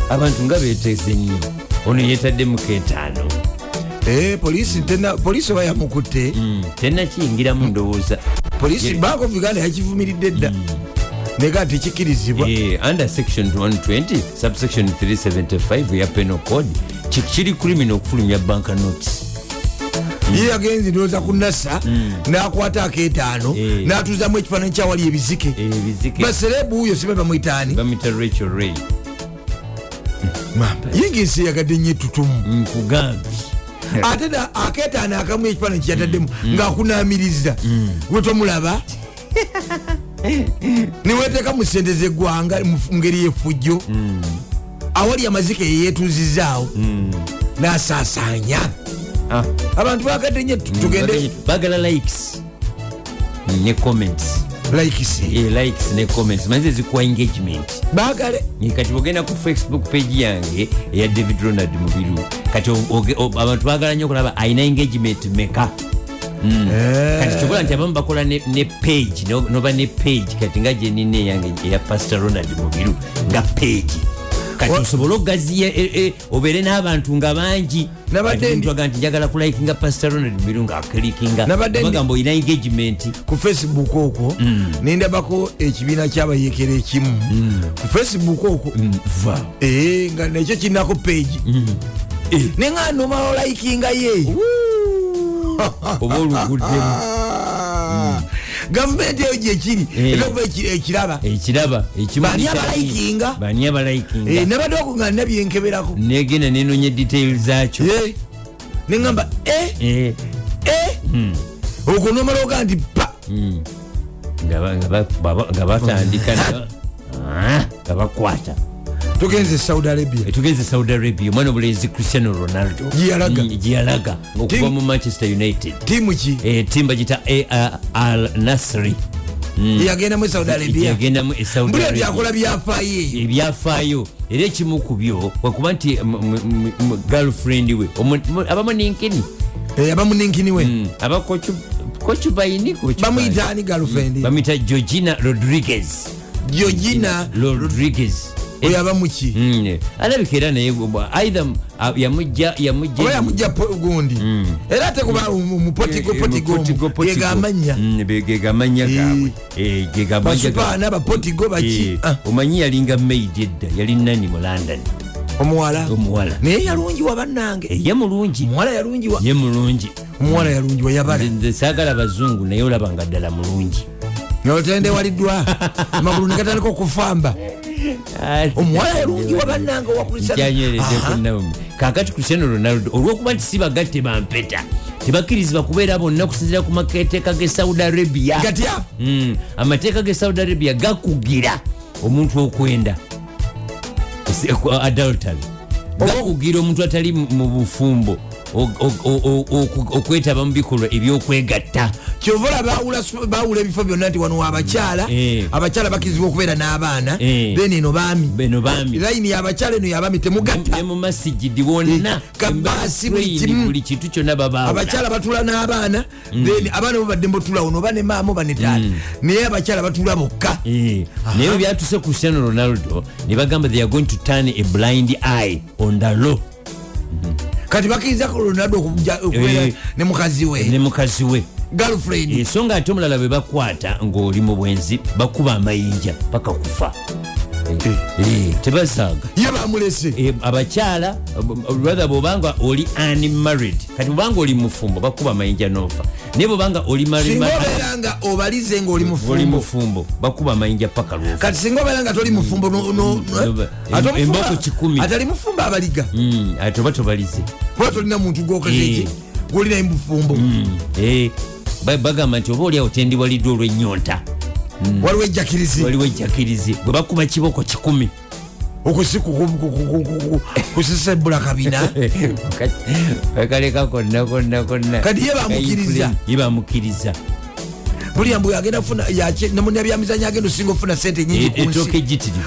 Abantu nga beteeze nnyo. Ono yeetaddemu keetaano Eh, polisi oba yamukutte? Mm, tennakiyingiramu ndowooza. Polisi bank of uganda yakivumiridde dda. Nega tekikkirizibwa. Eh, under section 120 subsection 375 ya penal code kiri criminal okufulumya banka notes. Ye yagenzi ndowooza ku nasa n'akwata akeetaano Eh. n'atuuzamu ekifaananyi kyawali ebizike. Ebizike. Baserebu huyo sibe bamwitaani. Ray. Yingisi yagadde ettutumu. Nkugambye ate akeetaano akamu ekifaananyi kyeyataddemu ng'akunaamiriza. Gwe tomulaba? Niweteeka mu sente zeggwanga mu ngeri y'effujjo awali amazike yeyetuuzizaawo n'asaasaanya. Ah, abantu bagadde nnyo tugende bagala likes. Ne comments. Laikisi Eh, likes ne comments. Manzi ezikuwa engagement. Baagale. Eh, kati bwogenda ku facebook page yange eya david ronald mubiru kati abantu bagala nnyo okulaba alina engagement meka Eh. kati kyokola nti abamu bakola ne page no- noba ne page kati nga gyenina eyange eya pastor ronald mubiru nga page kati osobole okugaziya e- e, obeere n'abantu nga bangi. Aga nti njagala kulikinga pastor ronald mubiru ngaaklikinga Nabadde ndi- bagamba olina engagement. Ku facebook okwo nindabako ekibiina kyabayekera ekimu. Ku facebook okwo va. ee nga nekyo kirinako page. Ne nga nomala olaikinga ye. Oba oluguddemu gavumenti eyo gyekiri Eh. etakuba ekiraba ekiraba Bani abalayikinga? bani Eh, abalayikinga nabadde oko nga nina byenkeberako. Negenda nenonya detail zakyo Eh, neŋamba Eh, okwo nomala oga nti pa nga ba- nga batandika Ah, nga bakwata tugenze saudi arabia. Tugenze saudi arabia. Omwana obulenzi cristiano ronaldo. Gyeyalaga. Okuva mu manchester united. Tiimu ki? Eh, tim bagita A- al nasri yagendamu arabia. yagendamu e saudi buli arabia. byakola byafaayo ebyafaayo era ekimu ku byo wekuba nti girlfriend we omu- mu- abamuninkini Eh, abamuninkini we. Kocubaini bamuyitaani galufendi bamwita georgina rodriguez. Georgina rodriguez oyo abamuki Mm, alabika era naye bwa- either m- a- yamujja oba yamujja yamujja po- gundi. Era ate kuba mupotigo potigo yegamanya gegamanya gaabwe. Eh, basupaana bapotigo baki. Eh, Ah, omanyi yalinga maid edda yali nani mu london? Omuwala. Omuwala. Naye yalungiwa bannange. Ye mulungi. Omuwala yalungiwa. Ye mulungi. Omuwala yalungiwa yabala. Nze- saagala bazungu naye olaba nga ddala mulungi. Notende waliddwa. Amagulu negatandika okufamba omuwala yalungiwa bannange kyanywereddeko naomi. Kakati cristiano ronaldo olwokuba nti si bagatte bampeta tebakkirizibwa kubeera bonna kusinzira ku mateeka ge saudi arabia. Gatya Mm, amateeka ge saudi arabia gakugira omuntu okwenda. Adultery. Gakugira omuntu atali mu- bufumbo okwetaba mu bikolwa ebyokwegatta. Kyova bawula ebifo byonna nti wano abakyala Eh. abakyala bakizibwa okubeera n'abaana Eh. then eno baami. Layini yabakyala eno yabaami temugatta. Ne mu masigidi wonna Eh, kabaasi buli kitu kyonna babaawula. Abakyala batula n'abaana then abaana bo badde mbotula ono oba ne maama oba ne taata. Naye abakyala batula bokka. Naye byatuse cristiano ronaldo ne bagamba they are going to turn a blind eye on the law kati bakkiriza ronaldo okuja- okubeera Eh. ne mukazi we. ne mukazi we. Girlfriend. So nga ate omulala bwe bakwata ng'oli mu bwenzi bakuba amayinja paka kufa Eh, eh, tebasaaga ye bamulese. Eh, abakyala rather bwobanga oli unmarried kati bwobanga oli mufumbo bakuba amayinja nofa. Naye bwobanga oli married singa ma- obeera nga obalize ngaoli oli mufumbo bakuba amayinja paka lwofa. Kati singa obeera nga toli mufumbo omufumbo- emboko kikumi. atali mufumbo abaliga? Mm, ate oba tobalize. Kuba tolina muntu gwokoze Eh. eki gwolinaye mufumbo. Ba- bagamba nti oba oliawo tendiwaliddwa olw'ennyonta waliwo ejjakirizi waliwo ejjakirizi bwe bakuba kiboko kikumi. Kusisebula kabina bakaleka konna konna konna Kati ye bamukkiriza. ye bamukkiriza buli mbu agenda funa namuna byamizanyo agenda osinga ofuna sente nyingi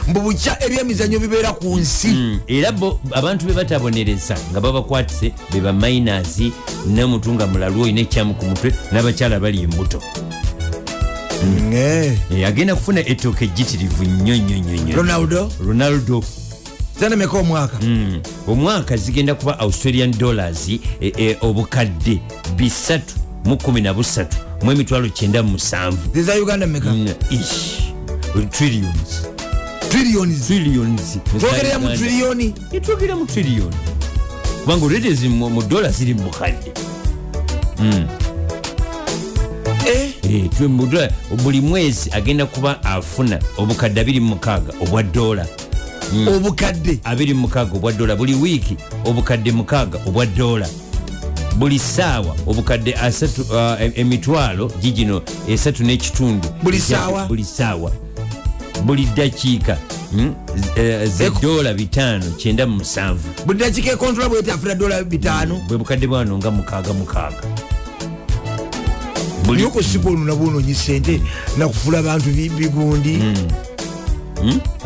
mbu bukya ebyemizanyo bibeera ku nsi Mm, era bo abantu be batabonereza nga babakwatise be bamainers nomuntu nga mulalu olina ekyamu ku mutwe n'abakyala bali embuto agenda kufuna etooka ejitirivu nnyo nnyo ronaldo? Ronaldo. Zanemeka omwaka? Mm. omwaka zigenda kuba australian dollars e, e, obukadde bisatu mu kumi na busatu mu emitwalo kyenda mu musanvu. Ziza uganda meka Mm, ish. trillions. Twogerera mu trillioni. Etwogera mu trillion. Kubanga oretezi mu dola ziri mu bukadde. Eh, Eh, twe mu dola buli mwezi agenda kuba afuna obukadde 26 obwa dola obukadde? 26 obwa dola buli wiiki obukadde 6 obwa dola buli saawa obukadde uh, em- emitwalo gigino esatu n'ekitundu. Buli saawa? buli dakiika mm, z- eh, ze Eko- dola 5 kyenda mu musanvu. Buli dakika ekontola bwete afuna dola bitaano? Bwe bukadde bwano nga mukaaga mukaaga buli okusiga olu nabwonoonyi sente nakufula abantu bi- bigundi.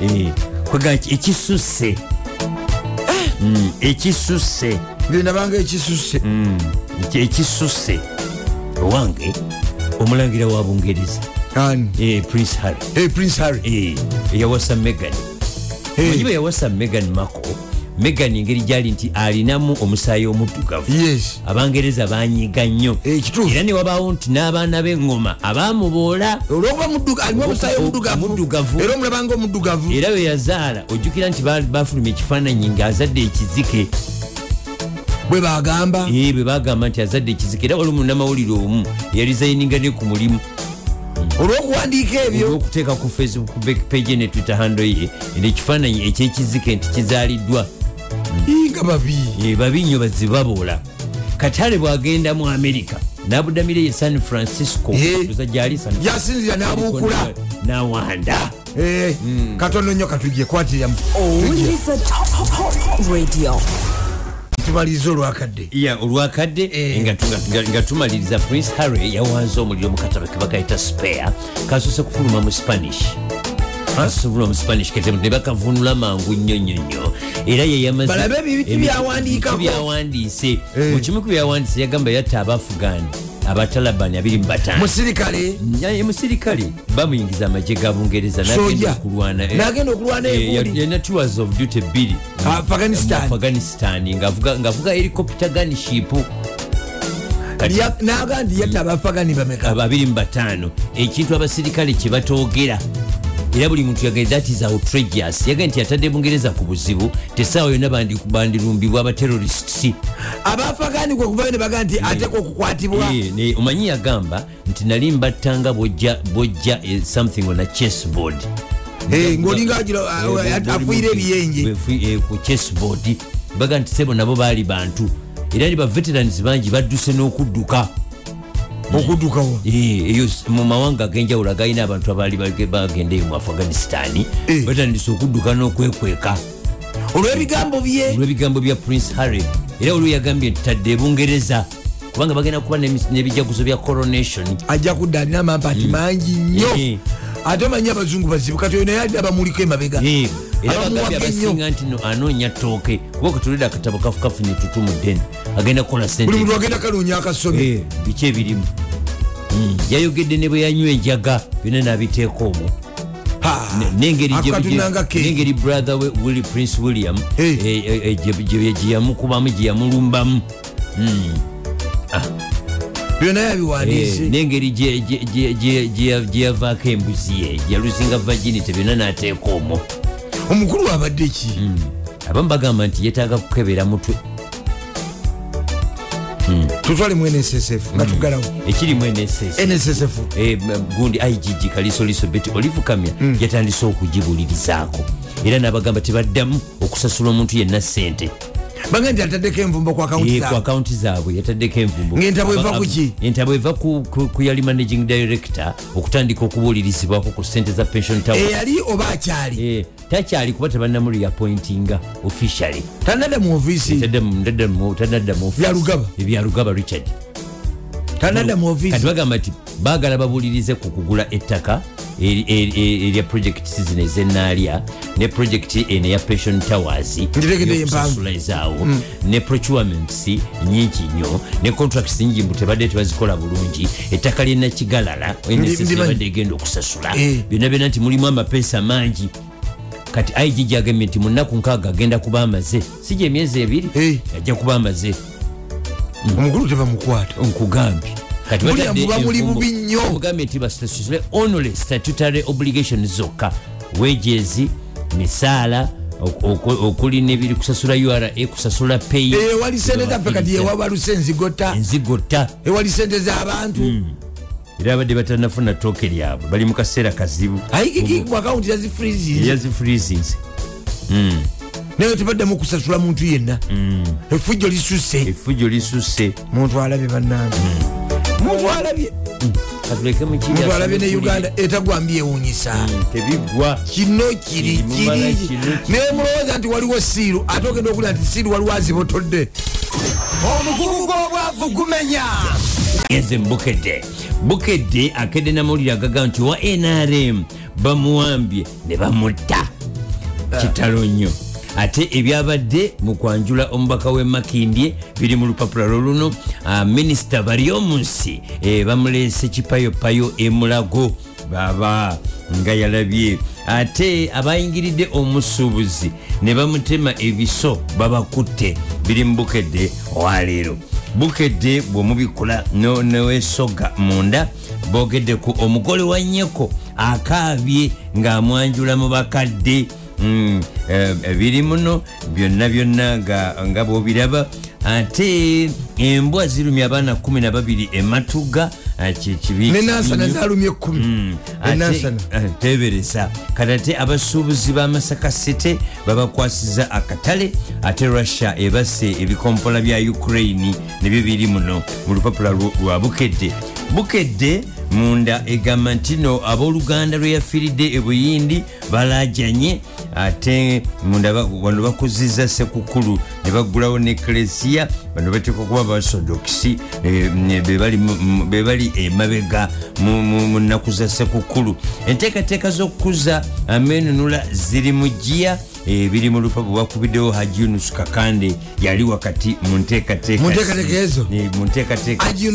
Eh, kwega nti ekisusse. Mm, ekisusse. Nze nabanga ekisusse. Nti ekisusse. Owange omulangira wa bungereza. Eh, prince harry. Eh, prince harry. Eyawasa megan manyi bwe yawasa megan mako megan engeri gyali nti alinamu omusaayi omuddugavu. Abangereza banyiga nnyo. Eh, era ne wabaawo nti n'abaana b'engoma abamuboola Omuddugavu. era bwe yazaala ojjukira nti ba- bafulumya ekifaananyi ng'azadde ekizike. Bwe bagamba Eh, bwe bagamba nti azadde ekizike era waliwo munnamawulire omu yarizayininga ne ku mulimu. Olwokuwandiika ebyo. Olwokuteeka ku facebook page ne twitter hando ye nekifaananyi ekyekizike nti kizaaliddwa nga babi. Babi nnyo bazibaboola katale bwagenda mu america nabudamire ye san francisco. Eh. San Francisco. yasinzira n'abuukula. Nawanda. Eh, katono nnyo katujje kwatiramu tumaliriza olwakadde. Ya olwakadde? Eh. nga tu- nga- nga tumaliriza prince harry yawanze omuliro mu katabo ke bakayita spare kasose kufuluma mu spanish spanish kete ne bakavunula mangu nnyo nnyo nnyo era yeyamaze Balabe ebiti byawandiikako. byawandiise Eh. mu kimu ku byawandiise yagamba yatta abaafugani abatalabani abiri mu bataano musirikale Naye musirikale bamuyingiza amagye ga bungereza nagenda okulwana eh, N'agenda okulwana eh, egundi. yalina tours of duty bbiri Ah, Afghanistan. Ng'avuga helicopter gunship Kati Ya- naga nti yatta abafagani bameka ababiri mu bataano ekintu abasirikale kye batoogera era buli muntu yagende that is outrageous yagende nti yatadde bungereza ku buzibu tesaawa yonna bandi- bandirumbibwa abaterrorists. Abafagani kwe kuvayo ne baga nti ateka okukwatibwa Eh, omanyi yagamba nti nali mbattanga bwojja eh, something on a chessboard. Eh, ng'olinga agira- a- afuuyira ebiyenje. eh, ku chessboard. Baga nti sebo nabo baali bantu. Era ni baveterans bangi badduse n'okudduka okuddukawo eyo mu mawanga ag'enjawulo agalina abantu abaali bage- bagenda eyo mu afghanistan batandise okudduka n'okwekweka. Olw'ebigambo bye? Olw'ebigambo bya prince harry. Era olwo yagambye nti tadde ebungereza kubanga bagenda kuba n'ebijaguzo bya coronation ajja kudda alina amampaati mangi nnyo. Ate omanyi abazungu bazibu kati oyo naye alina abamuliko emabega. Abasinga nti no anoonya ttooke. Kuba katulida akatabo kafukafu netutumudden agenda kukola buli muntu agenda kaloonya akasomyo Eh, biki ebirimu? Mm, yayogedde ne bwe yanywa enjaga byonna n'abiteeka omwo. N'engeri brother we willi prince william. Eh. eh, eh, eh, gye- gye gye yamukubamu gye yamulumbamu Mm, byonna yabiwandiise. N'engeri gye- gye- gye- gye- gye- gye yavaako embuzi ye gye yaluzinga virginity byonna n'ateeka omwo. Omukulu abadde ki? Abamu bagamba nti yeetaaga kukebera mutwe tutwale mu nssf nga tugalawo ekirimu nss nssf Eh, gundi igg kalisoliso beti olivukamya yatandise okugibulirizaako era n'abagamba tebaddamu okusasula omuntu yenna sente baga nti ataddeko envumbo ku akawunti zaabwe. yataddeko envumbo. Ng'entabo eva Aba- ku ki? entabo eva ku- yali managing director okutandika okubuulirizibwako ku sente za pension tower. Eyali oba akyali? Eh, takyali kuba tebannamuli appointinga officially. Tanadda mu mu- tanadda mu office. Byalugaba? Eh, byalugaba richard tanadda mu kati ofiisi bagamba nti baagala babuulirize ku kugula ettaka erya project zino ezenaalya ne project eno eya pension towers Ngitegedde y'okusasula ezaawo ne procurements nyingi nnyo ne contracts nyingi mbu tebadde tebazikola bulungi. Ettaka lyenakigalala yabadde egenda okusasula Eh. byonna byonna nti mulimu amapeesa mangi. Kati ig gyagambye nti mu nnaku nkaaga agenda kuba amaze. Si gye emyezi ebiri? Eh. ajja kuba amaze omukulu tebamukwata. Nkugambye. Kati Bulya batadde muba muli envumbo. bubi nnyo. Bamugambye nti basasule only statutory obligation zokka. Wages misaala ok- ok- okuli nebiri kusasula ura kusasula pay. Ewali sente zaffe kati yewabaluse enzigota. Enzigota. Ewali sente z'abantu era abadde batanafuna tooke lyabwe bali mu kaseera kazibu. Ayikiki mu akawunti yazifrizi yazifreezings naye tebaddamu kusasula muntu yenna efujjo lisusse. Efujjo lisusse. Muntu alabye bannange. Muntu alabye. Katuleke muntu alabye ne uganda etagwambye ewunyisa tebigwa. Kino kiri kiri naye mulowooza nti waliwo siiru ate ogenda okulira nti siiru waliwo azibotodde. Omugugu gw'obwavu gumenya yenze bukedde bukedde akedde namawulire agaga nti owa nrm bamuwambye ne bamutta. Kitalo nnyo ate ebyabadde mu kwanjula omubaka w'e makindye biri mu lupapula loluno Ah, minisita bali omu nsi eh, bamuleese kipayopayo emulago baba nga yalabye. Ate abayingiridde omusuubuzi ne bamutema ebiso babakutte biri mu bukedde owaleero. Bukedde bwemubikula newesoga munda bogedde ku omugole wa nnyeko akaabye ng'amwanjula mu bakadde Mm, eh, ebiri muno byonna byonna nga, bwobiraba. Ate embwa zirumya abaana 12 ematuga tebereza kati ate abasuubuzi b'amasakasete babakwasiza akatale ate russia ebase ebikompola bya ukraine nebyo biri muno mu lupapula lwa bukedde. Bukedde munda egamba nti no abooluganda lwe yafiiridde ebuyindi balajanye ate munda ba- wano bakuziza sekukulu ne baggulawo ne eklesiya bano bateekwa kuba basodokisi bebali emabega mu- mu mu nnaku za sekukulu enteekateeka z'okukuza amenunula ziri mu jiya biri mu lupapu bakubiddewo haji yunus kakande yali wakati mu nteekateeka Mu nteekateeka ezo? Eh, mu nteekateeka Haji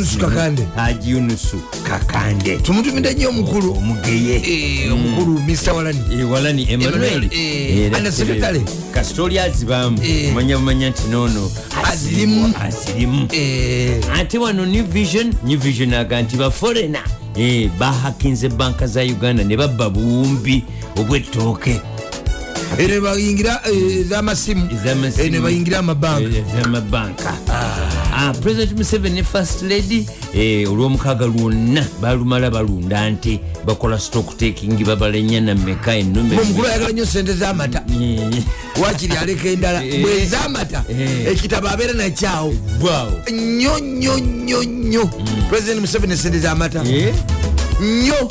Yunus Kakande? tumutumidde nnyo omukulu omugeye omukulu mr walani. Eh, walani emmanuel. Emmanuel, eh, under secretary. kasita oli azibaamu omanya bumanya nti noono Azirimu. azirimu ate wano new vision new vision aga nti baforena bahakinze banka za uganda ne babba buwumbi obwetooke ne bayingira eh, ez'amasimu Ez'amasimu. Eh, ne bayingira amabanka. Eh, z'amabanka. Ah, president museveni ne first lady eh, olw'omukaaga lwonna balumala balunda nte bakola stock taking babala ennyana mmeka ennume omukulu ayagala nnyo sente z'amata. Eh, wakiri aleka endala Eh. bwe ez'amata Eh. ekitabo abeera nakyawo. Nnyo nnyo nnyo nnyo. President museveni sente z'amata. Eh? nnyo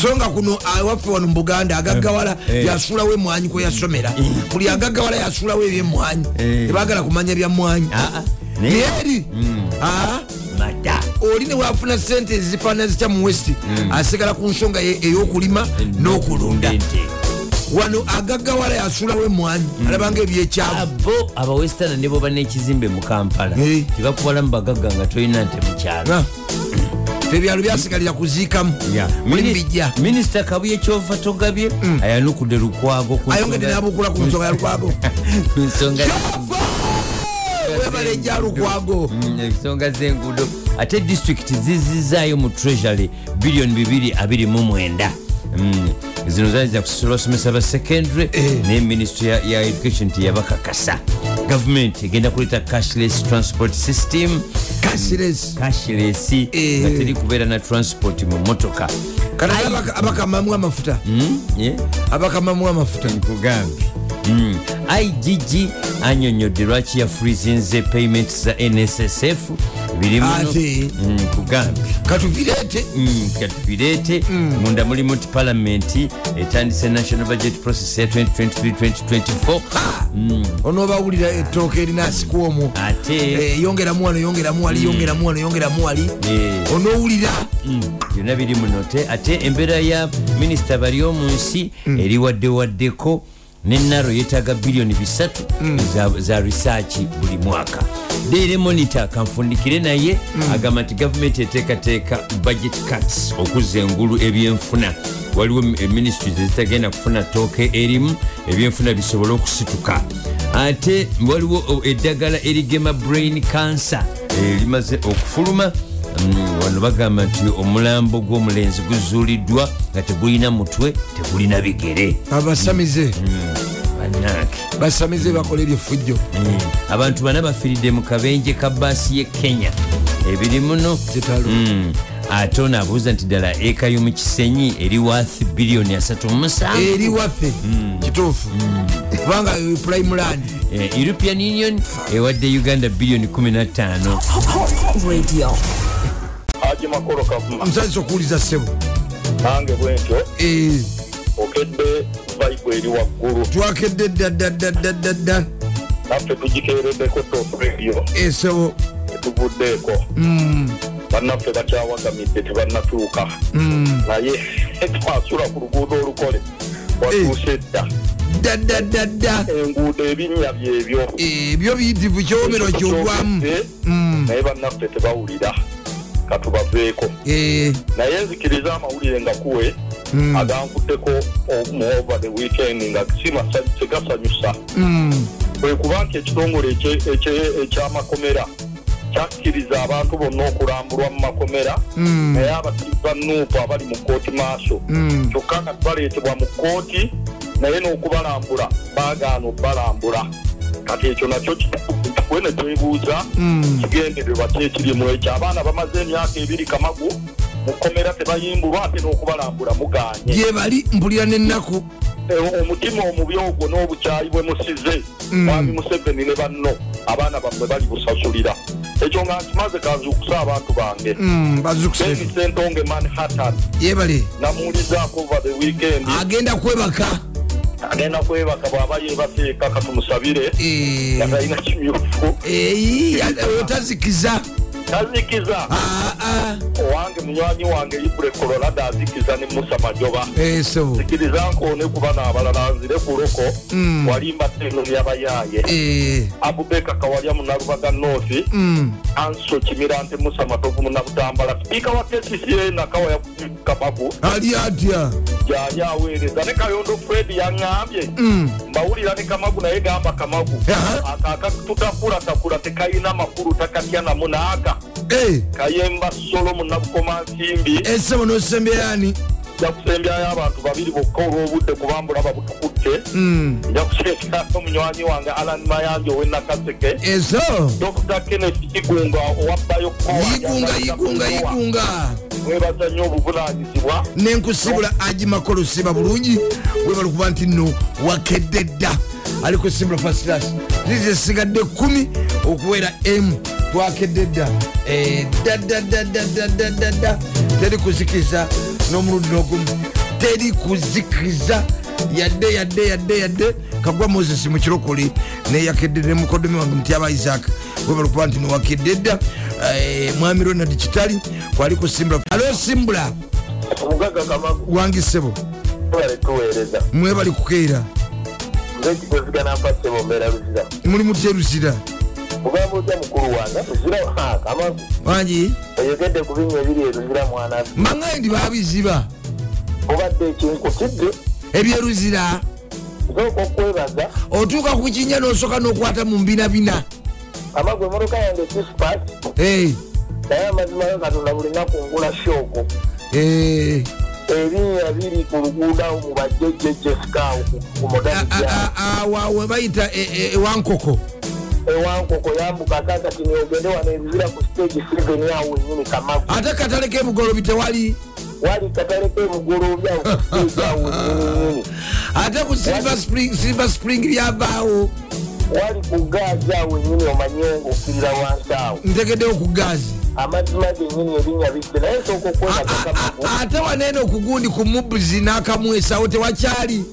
so nga kuno awaffe wano mu buganda agaggawala Eh. yasuulawo emwanyi kwe yasomera. Buli agaggawala yasuulawo ebyemwanyi. Eh. tebagala kumanya byamwanyi Ah, ah, naye? Neeri Ah, mata. Oli ne wafuna sente ezifaanana zitya mu west asigala ku nsonga ey'okulima n'okulunda. wano agaggawala yasuulawo emwanyi alabanga ebyekyavu abo abawestana ne boba n'ekizimbe mu kampala Eh. tebakubala mu bagagga nga tolina nte mukyalo Ah. fe ebyalo byasigalira kuziikamu mulimu bijja minisita kabuye kyova togabye ayanukudde lukwago ayongedde n'abukula ku nsonga ya lukwago. Webala ejja lukwago. Mm, ensonga z'enguudo. Ate disitulikiti zizizaayo mu treasury biliyoni 229 Mm, zino zaali zakusosola basomesa ba secondary Eh. naye ministry ya, education teyabakakasa. Gavumenti egenda kuleeta cashless transport system cashless Eh. nga teri kubeera na transport mu motoka abakamamu amafuta Mm, yeah. abakamamu amafuta nkugambye Mm. Igg anyonyodde lwaki yafrizinze payments za nssf biri muno. Ate. Mm, katubireete Mm, katubireete munda mulimu nti palamenti etandise national budget process ya 2023-2024 onoobawulira ettooka erinaasiku omwo ate. Eh, yongeramu wano yongeramu wali yongeramu wano yongeramu wali Eh. onoowulira. Mm, byonna biri munote ate embeera ya minisita bali omu nsi eri waddewaddeko nenaro yetaaga biliyoni bisatu za, za risaaki buli mwaka. Daily monitor kanfundikire naye agamba nti gavumenti eteekateeka budget cuts okuzza engulu ebyenfuna. Waliwo ministries ezitagenda kufuna tooke erimu ebyenfuna bisobole okusituka. Ate waliwo eddagala erigema brain cancer limaze okufuluma. Mm, wano bagamba nti omulambo gw'omulenzi guzuuliddwa nga tegulina mutwe tegulina bigere. Abasamize. Bannange. Basamize bakola ebyefujjo Mm, abantu bana bafiiridde mu kabenje ka baasi ye kenya. Ebiri muno. Mm, ate ono abuuza nti ddala eka y'omu kisenyi eri waathi biliyoni 37 eri waffe kituufu. Kubanga eh, prime land. Eh, european union ewadde uganda biliyoni 15 Haji makolo kavuma omusanyusa okuwuliza ssebo nange bwentyo Eh, okedde vayibu eri waggulu. Twakedde ddaddaddaddaddadda naffe tugikeereddeko top radio esebo tetuvuddeeko bannaffe bakyawagamidde tebannatuuka. Naye twasula ku luguudo olukole. Watuuse dda. Ddaddadda enguudo ebinnya byebyo. Ebyo biyitivu kyomero kyogwamu. Mm. naye bannaffe tebawulira katubaveeko Eh, naye nzikiriza amawulire nga kuwe Mm. aganvuddeko mu over the weekend nga tegasanyusa mm, bwe kuba nti ekitongole ekyamakomera kyakkiriza abantu bonna okulambulwa mu makomera Mm. naye abasiba nuupu abali mu kooti maaso. Kyokka nga tibaleetebwa mu kooti naye n'okubalambula baagaana okubalambula kati ekyo nakyo we ne twebuuza Mm. kigendererwa kyekirimu ekyo abaana bamaze emyaka ebiri kamagu mu kkomera tebayimbulwa ate n'okubalambula mugaanye gye bali mpulira n'ennaku Eh, omutima omubi ogwo n'obukyayi bwe musize. Mm. mwami museveni ne banno. Abaana bammwe bali busasulira ekyo nga nkimaze kanzukusa abantu bange. Mm, beni sentonge manhattan. Yebale namuwulizaako over the weekend. Agenda kwebaka agenda kwebaka bw'aba yebateeka katumusabire Eh, nga talina kimyufu eyi otazikiza tazikiza Ah, ah. owange munywanyi wange ibule kolorado azikiza ne musa majoba. Eh, zikiriza nkoone kuba n'abalala nzire ku loko. Mm. walimba eno lyabayaaye Eh, abubeka kawalya munalubaga north. Mm, anso kimirante musa matovu munabutambala. Sipiika wa kcca nakawaya kamagu ali atya gyali aweereza ne kayondo fred yaŋŋambye Mm. mbawulira ne kamagu naye gamba kamagu. Tutafulatakula tekayina makulu takatya namu naaka Eh, kayemba solo munabukoma nsimbi. Esebo nosembeyani nja kusembyayo abantu babiri bokka olw'obudde kubambula babutukutte. Mm. nja kusembyayo munywanyi wange alan mayanja ow'enakaseke eso? Dr kenneth kigunga owabbayo yigunga yigunga yigunga. Mwebaza nnyo obuvunanyizibwa nenkusibula agimakolo siba bulungi. Webali kuba nti no wakedde dda ali kusibula fasiras zize sigadde kumi okuwera m twakedde dda. Eh, daddadaddadaddadda teri kuzikiza n'omulundi n'ogumu teri kuzikiza yadde yadde yadde yadde. Kagwa moses mukirokole neyakedde ne mukodomi wange mutyaba isaac. Webali kuba nti nowakedde dda. Eh, mwami ronald kitali kwali kusimbula alo simbula. Bale tuweereza mwebali kukeera ngekigozigana mpasebo mbeera luzira. Muli muterusira mugamba otya mukulu wange luzira kamagu wangi? Oyogedde ku binya ebiri eruzira mwana. Mbaŋŋaye ndi babiziba. Obadde ekinkutidde. Ebyeruzira nsooka okwebaza otuuka ku kinya nosooka n'okwata mu mbinabina. Amagu emotoka yange kispat naye amazima ga katonda buli naku ngula shooko ebinnya biri ku luguudo awo mu bajjejjejjesikawo ku a- modani a- a- awa we bayita e- e- ewankoko. Ewankoko yambuka kakati niogende wano ebizira ku stage seven awo wenyini kamagu ate katale k'ebugolobi tewali wali? Kataleko emugoloobi awo ku stage awo wenyininyini ate ku silver spring lyavaawo wali ku gaazi awo wenyini omanye ngaokkirira wansi awo. Ntegeddewo ku gaazi amazima genyini ebinnya bisse naye nsooka okwebaza kamagu ate waneeno okugundi ku mubuzi n'akamwesawo tewakyali?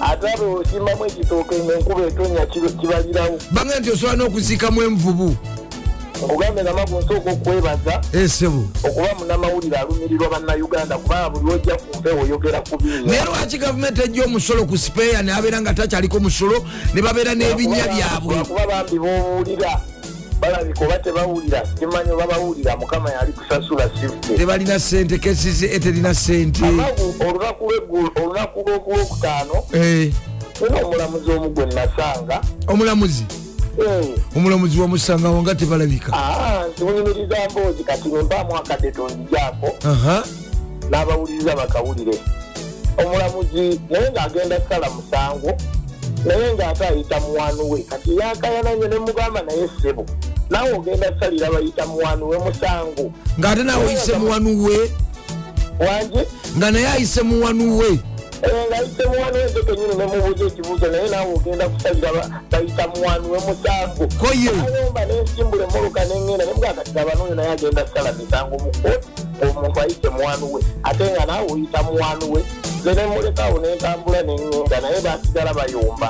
Ate abe osimbamu ekitooke nenkuba etonya kibalirawo bange nti osobola n'okuziikamu envubu? Nkugambe namagu nsooka okwebaza esebo okuba munamawulire alumirirwa bannayuganda kubanga buli ojja ku mpewo oyogera ku naye binnya lwaki gavumenti ejja omusolo ku sipeya nabeera nga takyaliko musolo ne babeera n'ebinnya byabwe? kuba bambi bobuulira balabika oba tebawulira kimanyi oba bawulira mukama yali kusasula sifte. Tebalina sente kesizi eterina sente amagu olunaku lw'okulwokutaano Eh, nina omulamuzi omu gwe nasanga. Omulamuzi? Eh, omulamuzi wamusangawo nga tebalabika. Aa ntimunyumiriza mboozi kati nempaamu akadde tondijaako Aha. n'abawuliriza bakawulire. Omulamuzi naye ng'agenda kusala musango naye ng'ate ayita muwanu we kati yakayananye ne mugamba naye ssebo naawe ogenda kusalira bayita muwanu we musango. Ng'ate nawe oyise muwanu we. Wanje nga naye ayise muwanu we. Eh, ng'ayise muwanu we nze kenyini nemubuuza ekibuuzo naye naawe ogenda kusalira ba- bayita muwanu we musango. Koye. Ayomba nensimbula emmoloka neŋŋenda nemugaa kati abanoyo naye agenda kusala misango mu kooti omuntu ayise muwanu we ate nga naawe oyita muwanu we ze nemulekaawo nentambula neŋŋenda naye basigala bayomba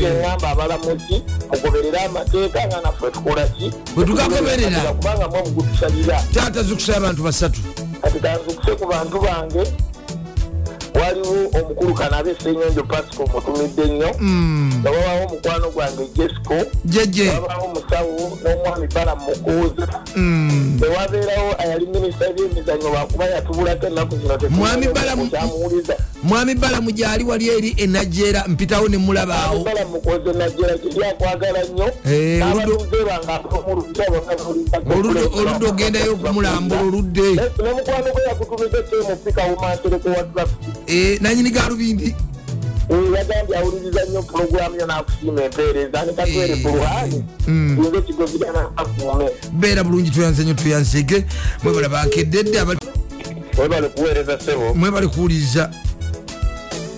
kyeŋŋamba abalamuzi mugoberere amateeka nga naffe tukola ki Bwe tugagoberera. kubanga mwe mugutusalira taata zikusaba abantu basatu kati kanzukuse ku bantu bange waliwo omukulu kanabe senyonjo pasco mutumidde nnyo. Nga wabawo omukwano gwange jesco. Wabawo omusawo n'omwami bala mukuuza. Newabeerawo ayali minisita byemizanyo lwakuba yatubulako ennaku zino Mwami Bala mu- kyamuwuliza. Mwami balamu gyali wali eri enajera mpitawo ne mulabaawo. Bala mukoze najera gyeri akwagala nnyo. Eh, n'abatuuze bange oludde ogendayo okumulambula oludde. Nemukwano gwe yakutumidde temufika wumantereko wa trafiki Eh, nanyini galubindi yagambye awuliriza nnyo pulogulamu yo n'akusiima empeereza ne katwere Eh, bulwani mm. yinza ekigozigana akuume beera bulungi tweyanze nyo tweyanzege mwebale bakeddedde abali- webale kuweereza sebo mwebale kuwuliriza.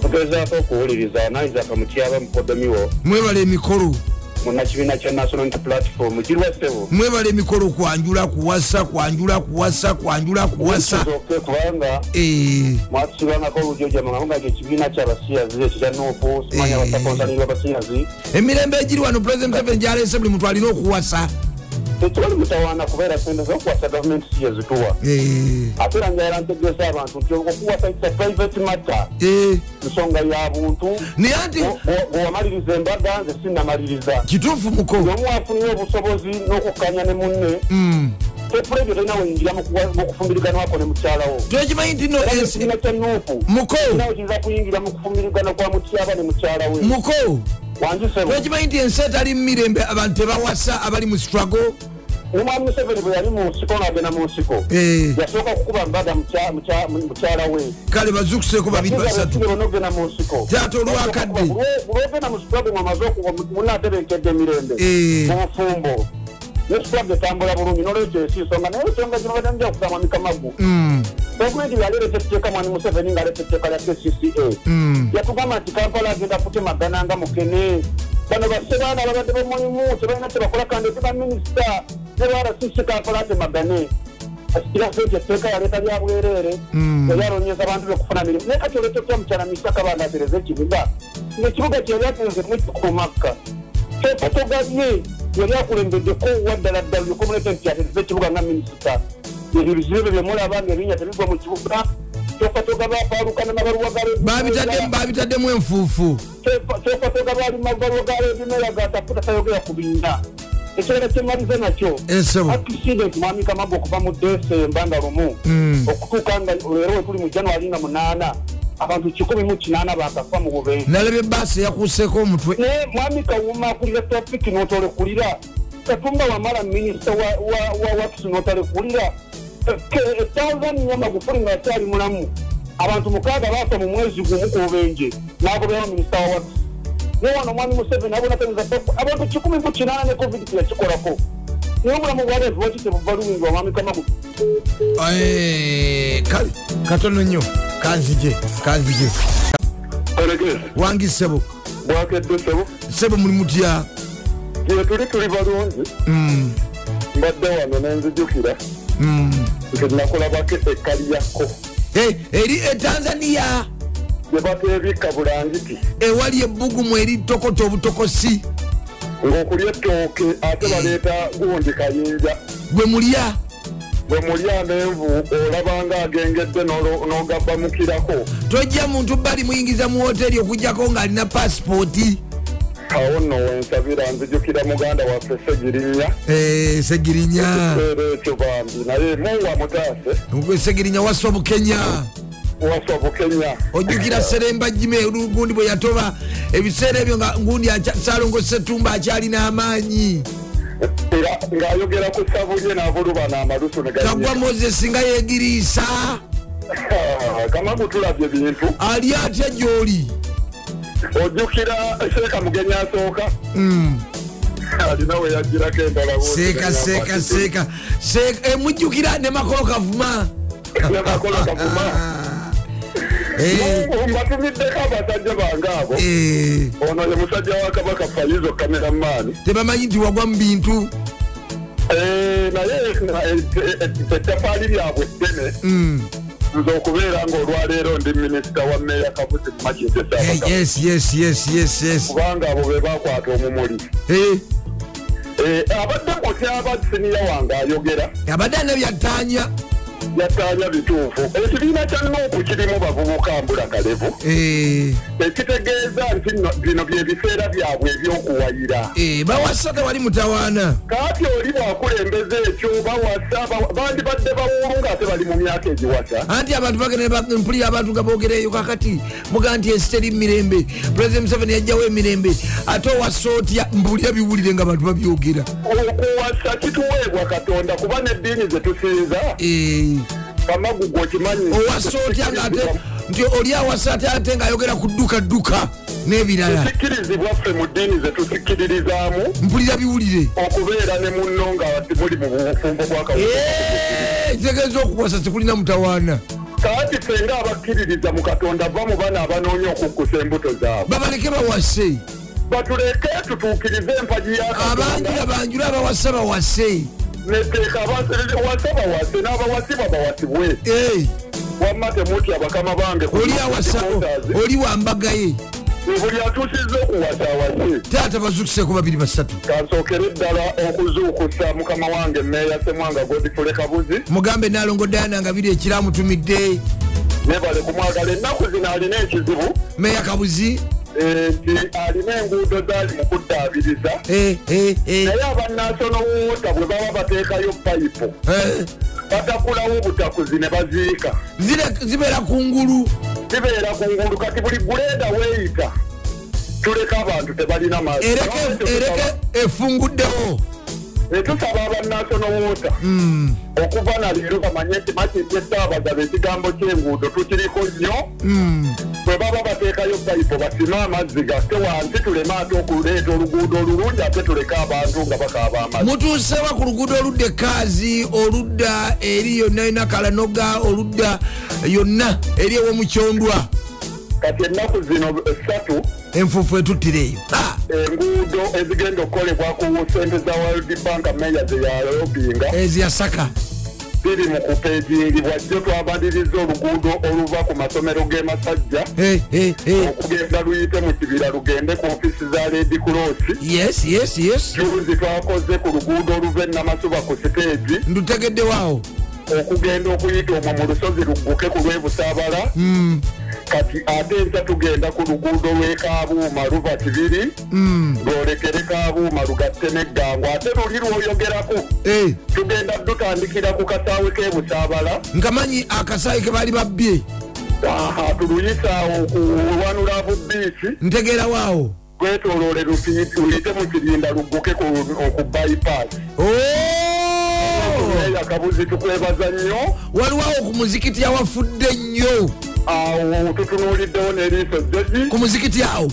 Tugezaako okuwuliriza naisaka mutyaba mukodomiwo mwebale emikolo munakibiina kya national Unity platform kirwa sebo mwebale emikolo kwanjula kuwasa kwanjula kuwasa kwanjula kuwasa. Kubanga Eh, mwatusibangako olujoja manga ekibiina kyabasiyazi ekyo kya nuupu simanya Eh. basakonsalirwa abasiyazi emirembe egiri wano president museveni gyalese buli muntu alina okuwasa tekibali mutawaana kubeera sente zokuwasa gavumenti si yezituwa Eh, ate era njayala ntegeeza abantu nti okuwasa ita private matter? Eh, nsonga ya buntu naye anti bwewamaliriza embaga nze sinnamaliriza. Kituufu muko? Omu afunire obusobozi n'okukkanya ne munne. Mm. tepulejo tolina weyingira mukufumbiriganwako ne mukyalawo twekimanyi nti no era ensi ekibiina kya nuupu muko? Nawe kiyinza kuyingira mu kufumbirigana kwa mutyaba ne mukyala we. Muko? Twekimanyi nti ensi etali mu mirembe abantu tebawasa abali mu struggle omwami museveni bwe yali mu nsiko ng'agenda mu nsiko Eh, yasooka kukuba mbaga mukya- mukya- mukyala we kale bazukuseeko babiri basatu onogenda mu nsiko taata olwakadde bulwogenda mu sitwabe mwamaze okuba munatebenkedde emirembe Eh. mu bufumbo ne sitwabe etambula bulungi nolwekyo ensisonga naye ensonga gino batanija okugamba mikamagu gavumenti yaleeta etteeka mwani museveni ng'aleeta etteeka lya kcca yatugamba nti kampala agenda kutemagana nga mukene bano basebaana babadde bamulimu tebalina kyebakola kandi ete minisita ne rcc kampala atemagane asikira sente etteeka yaleeta lya bwereere Mm. eryalonyeza abantu bekufuna mirimu naye kati kya mukyala misaka baana atereza ekibuga ngaekibuga kyeyali atenzemu ekikumakka kyefotogabye yali akulembeddeko waddala ddala lyokomuleete nti atereza ekibuga nga minisita ebyo bizibu byemulaba ngaebinya tebigwa mu kibuga kyofotogaba apaalukana nabaluwagala Babitadde- babitaddemu enfuufu kyefatoga bali magaluwa ga ebimera gatafuta tayogera ku binnya ekirala kyemaliza nakyo. Accident mwami kamago okuva mu desemba nga lumu. Mm. okutuuka nga leero wetuli mu januari nga munaana abantu kikumi mu kinaana bakafa mu bubenje nalaba ebaasi eyakuuseeko omutwe. Naye mwami kawuma akulira trafiki n'otolekulira katumba wamala minisita wa- wa- wa wakisi n'otolekulira etawuzani magufuli ngaakyali mulamu. Abantu mukaaga baafa mu mwezi gumu ku bubenje n'agoberera minisita wa wakisi naye wano omwami museveni abonateneza abantu kikumi mu kinaana ne covid teyakikolako naye obulamu bwaleevu waki tebuva luwingi wamwami kamagu Eh, katono nnyo kanzije kanzije wangi sebo. Bwakedde sebo. Sebo muli mutya gye tuli balungi Mm, mbadde wano nenzijukira mm. nti nakulabako ekkaliyako Eh, eri etanzania gye bateebika bulangiti ewali ebbugumu eri tokoto obutokosi. Ng'okulya ettooke ate baleeta gundi kayinja. Gwe mulya? Bwe mulya amenvu olaba nga agengedde n'ogabbamukirako tojja muntu bali muyingiza mu woteri okugjako ng'alina pasipooti awo nno wensabira nzijukira muganda waffe segirinnya Eh, segirinya. Ekyo bambi. Naye muwa mutaase. Segirinya wasa obukenya waswa bukenya. Ojjukira seremba jime gundi bwe yatoba ebiseera ebyo nga gundi salongo setumba akyalina amaanyi era ng'ayogera ku sabulye n'abulubana amalusu ne kagwa ganyika moses nga yegiriisa kamagu tulabye bintu. Ali atya gyoli? Ojjukira seeka mugenyi asooka. Mm. alina we yagirako endala seeka seeka seeka. Seeka emujjukira ne makolo kavuma nemakola kavuma Eh, mbatumiddeko abasajja bange abo eh, ono ye musajja wa kabaka fayizo kameramaani tebamanyi nti wagwa mu bintu? Naye ettafaali lyabwe ddene. Mm. nze okubeera ngaolwaleero ndi minisita wa meeya kabuzi Eh, mumakindesabaka yes yes yes yes yes. Kubanga abo be bakwata omumuli. Eh, Eh, abadde mutyaba siniya wange ayogera. Abadde ane byattanya yataanya bituufu. Ekibiina kya nuupu kirimu bavubuka mbula kalevu. Eh, ekitegeeza nti bino byebiseera byabwe ebyokuwayira. Eh, bawasa tewali mutawaana. Kaati oli bwakulembeza ekyo bawasa ba- bandibadde bawulu ngaate bali mu myaka egiwasa. Anti abantu bagenda mpulira abantu nga bogereyo kakati mugaa nti ensi teri mirembe. President museveni yajjawo emirembe ate owasa otya mpulira biwulire nga abantu babyogera. Okuwasa kituweebwa katonda kuba n'eddiini zetusinza Eh, owasa otya ngaate nti oli awasa ate ate ngaayogera ku dduka dduka n'ebirala. Tekikkirizibwa ffe mu ddiini zetusikkiririzaamu mpulira biwulire. Okubeera ne munno nga timuli mu bufumbo bwakawuka kitegeeza okuwasa tekulina mutawaana. Kaati ffe nga abakkiririza mu katonda va mu bana abanoonya okukkusa embuto zaabwe. Babaleke bawase. Batuleke tutuukirize empagi ya abanjula banjula abawasa bawase neteeka wasa bawase n'abawasibwa bawasibwe Eh, wamma temutya bakama bange oli awasa supporters. oli wambagaye buli atuusizza okuwasa awase taata bazukiseko babiri basatu. Kansookere ddala okuzuukusa mukama wange meeya semwanga godifule kabuzi mugambe nalongo dayana nga biri ekiramutumidde nebale kumwagala ennaku zino alina ekizibu. Meya kabuzi nti alina enguudo zaali mu kuddaabiriza. Eh, eh, eh, naye abanasono wuuta bwe baba bateekayo payipu eh. batakulawo obutakuzi ne baziika. Zibeera kungulu zibeera ku ngulu. Kati buli guleeda weeyita tuleka abantu tebalina ereke ereke efunguddewo Eh, tusaba abanasono wuuta Mm, okuva na leero bamanye nti makindi esaabagaba ekigambo ky'enguudo tukiriko nnyo. Mm. bwe baba bateekayo payipo basime amazzi gatte wansi tuleme ate okuleeta oluguudo olulungi ate tuleke abantu nga bakaaba amazzi. Mutuusewa ku luguudo oludda ekaazi oludda eri yonna yonna kalanoga oludda yonna eri ewomukyondwa kati ennaku zino essatu enfuufu etuttira eyo Ah, enguudo ezigenda okukolebwa ku sente za world bank meya zeyalobinga eziyasaka ziri mu kupeejingibwa jjo twabaliriza oluguudo oluva ku masomero g'e masajja. Eh, eh, eh. okugenda luyite mu kibira lugende ku ofisi za ledi cross. Yes yes yes. Juzi twakoze ku luguudo oluva enamasuba ku siteegi. Ndutegeddewaawo okugenda okuyita omwo mu lusozi lugguke ku lwebusaabala kati ate ensa tugenda ku luguudo lw'ekabuuma luva kibiri lwolekere kabuuma lugatte n'eggango ate luli lwoyogerako. Eh, tugenda dutandikira ku kasaawe k'ebusaabala nkamanyi akasaayi ke baali babbye. Aha tuluyisaawo ku lwanulaavu biiki ntegeerawaawo gwetoloole luyite mu kirinda lugguke ku bypass. Oh! Akabuzi tukwebaza nnyo. Waliwo ku muzikiti awafudde nnyo. Awo tutunuuliddewo n'eriiso jogi ku muzikiti awo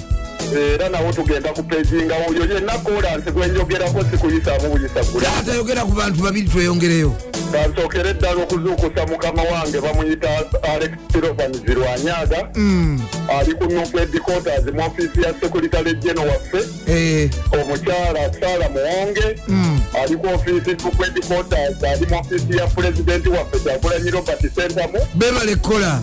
era nawo tugenda kupejinga oyo yenna kolansi gwenjogerako sikuyisaamu buyisa gula taata yogera ku bantu babiri tweyongereyo. Kansookere eddala okuzuukusa mukama wange bamuyita alex tirovanis lwanyaga ali ku nufu edicotas mu ofiisi ya sekuritale geno waffe. Eh, omukyala sara muwonge ali ku ofiisi nufu edicotas ali mu ofiisi ya pulezidenti waffe kyagulanyi robert sentamu. Bebale kola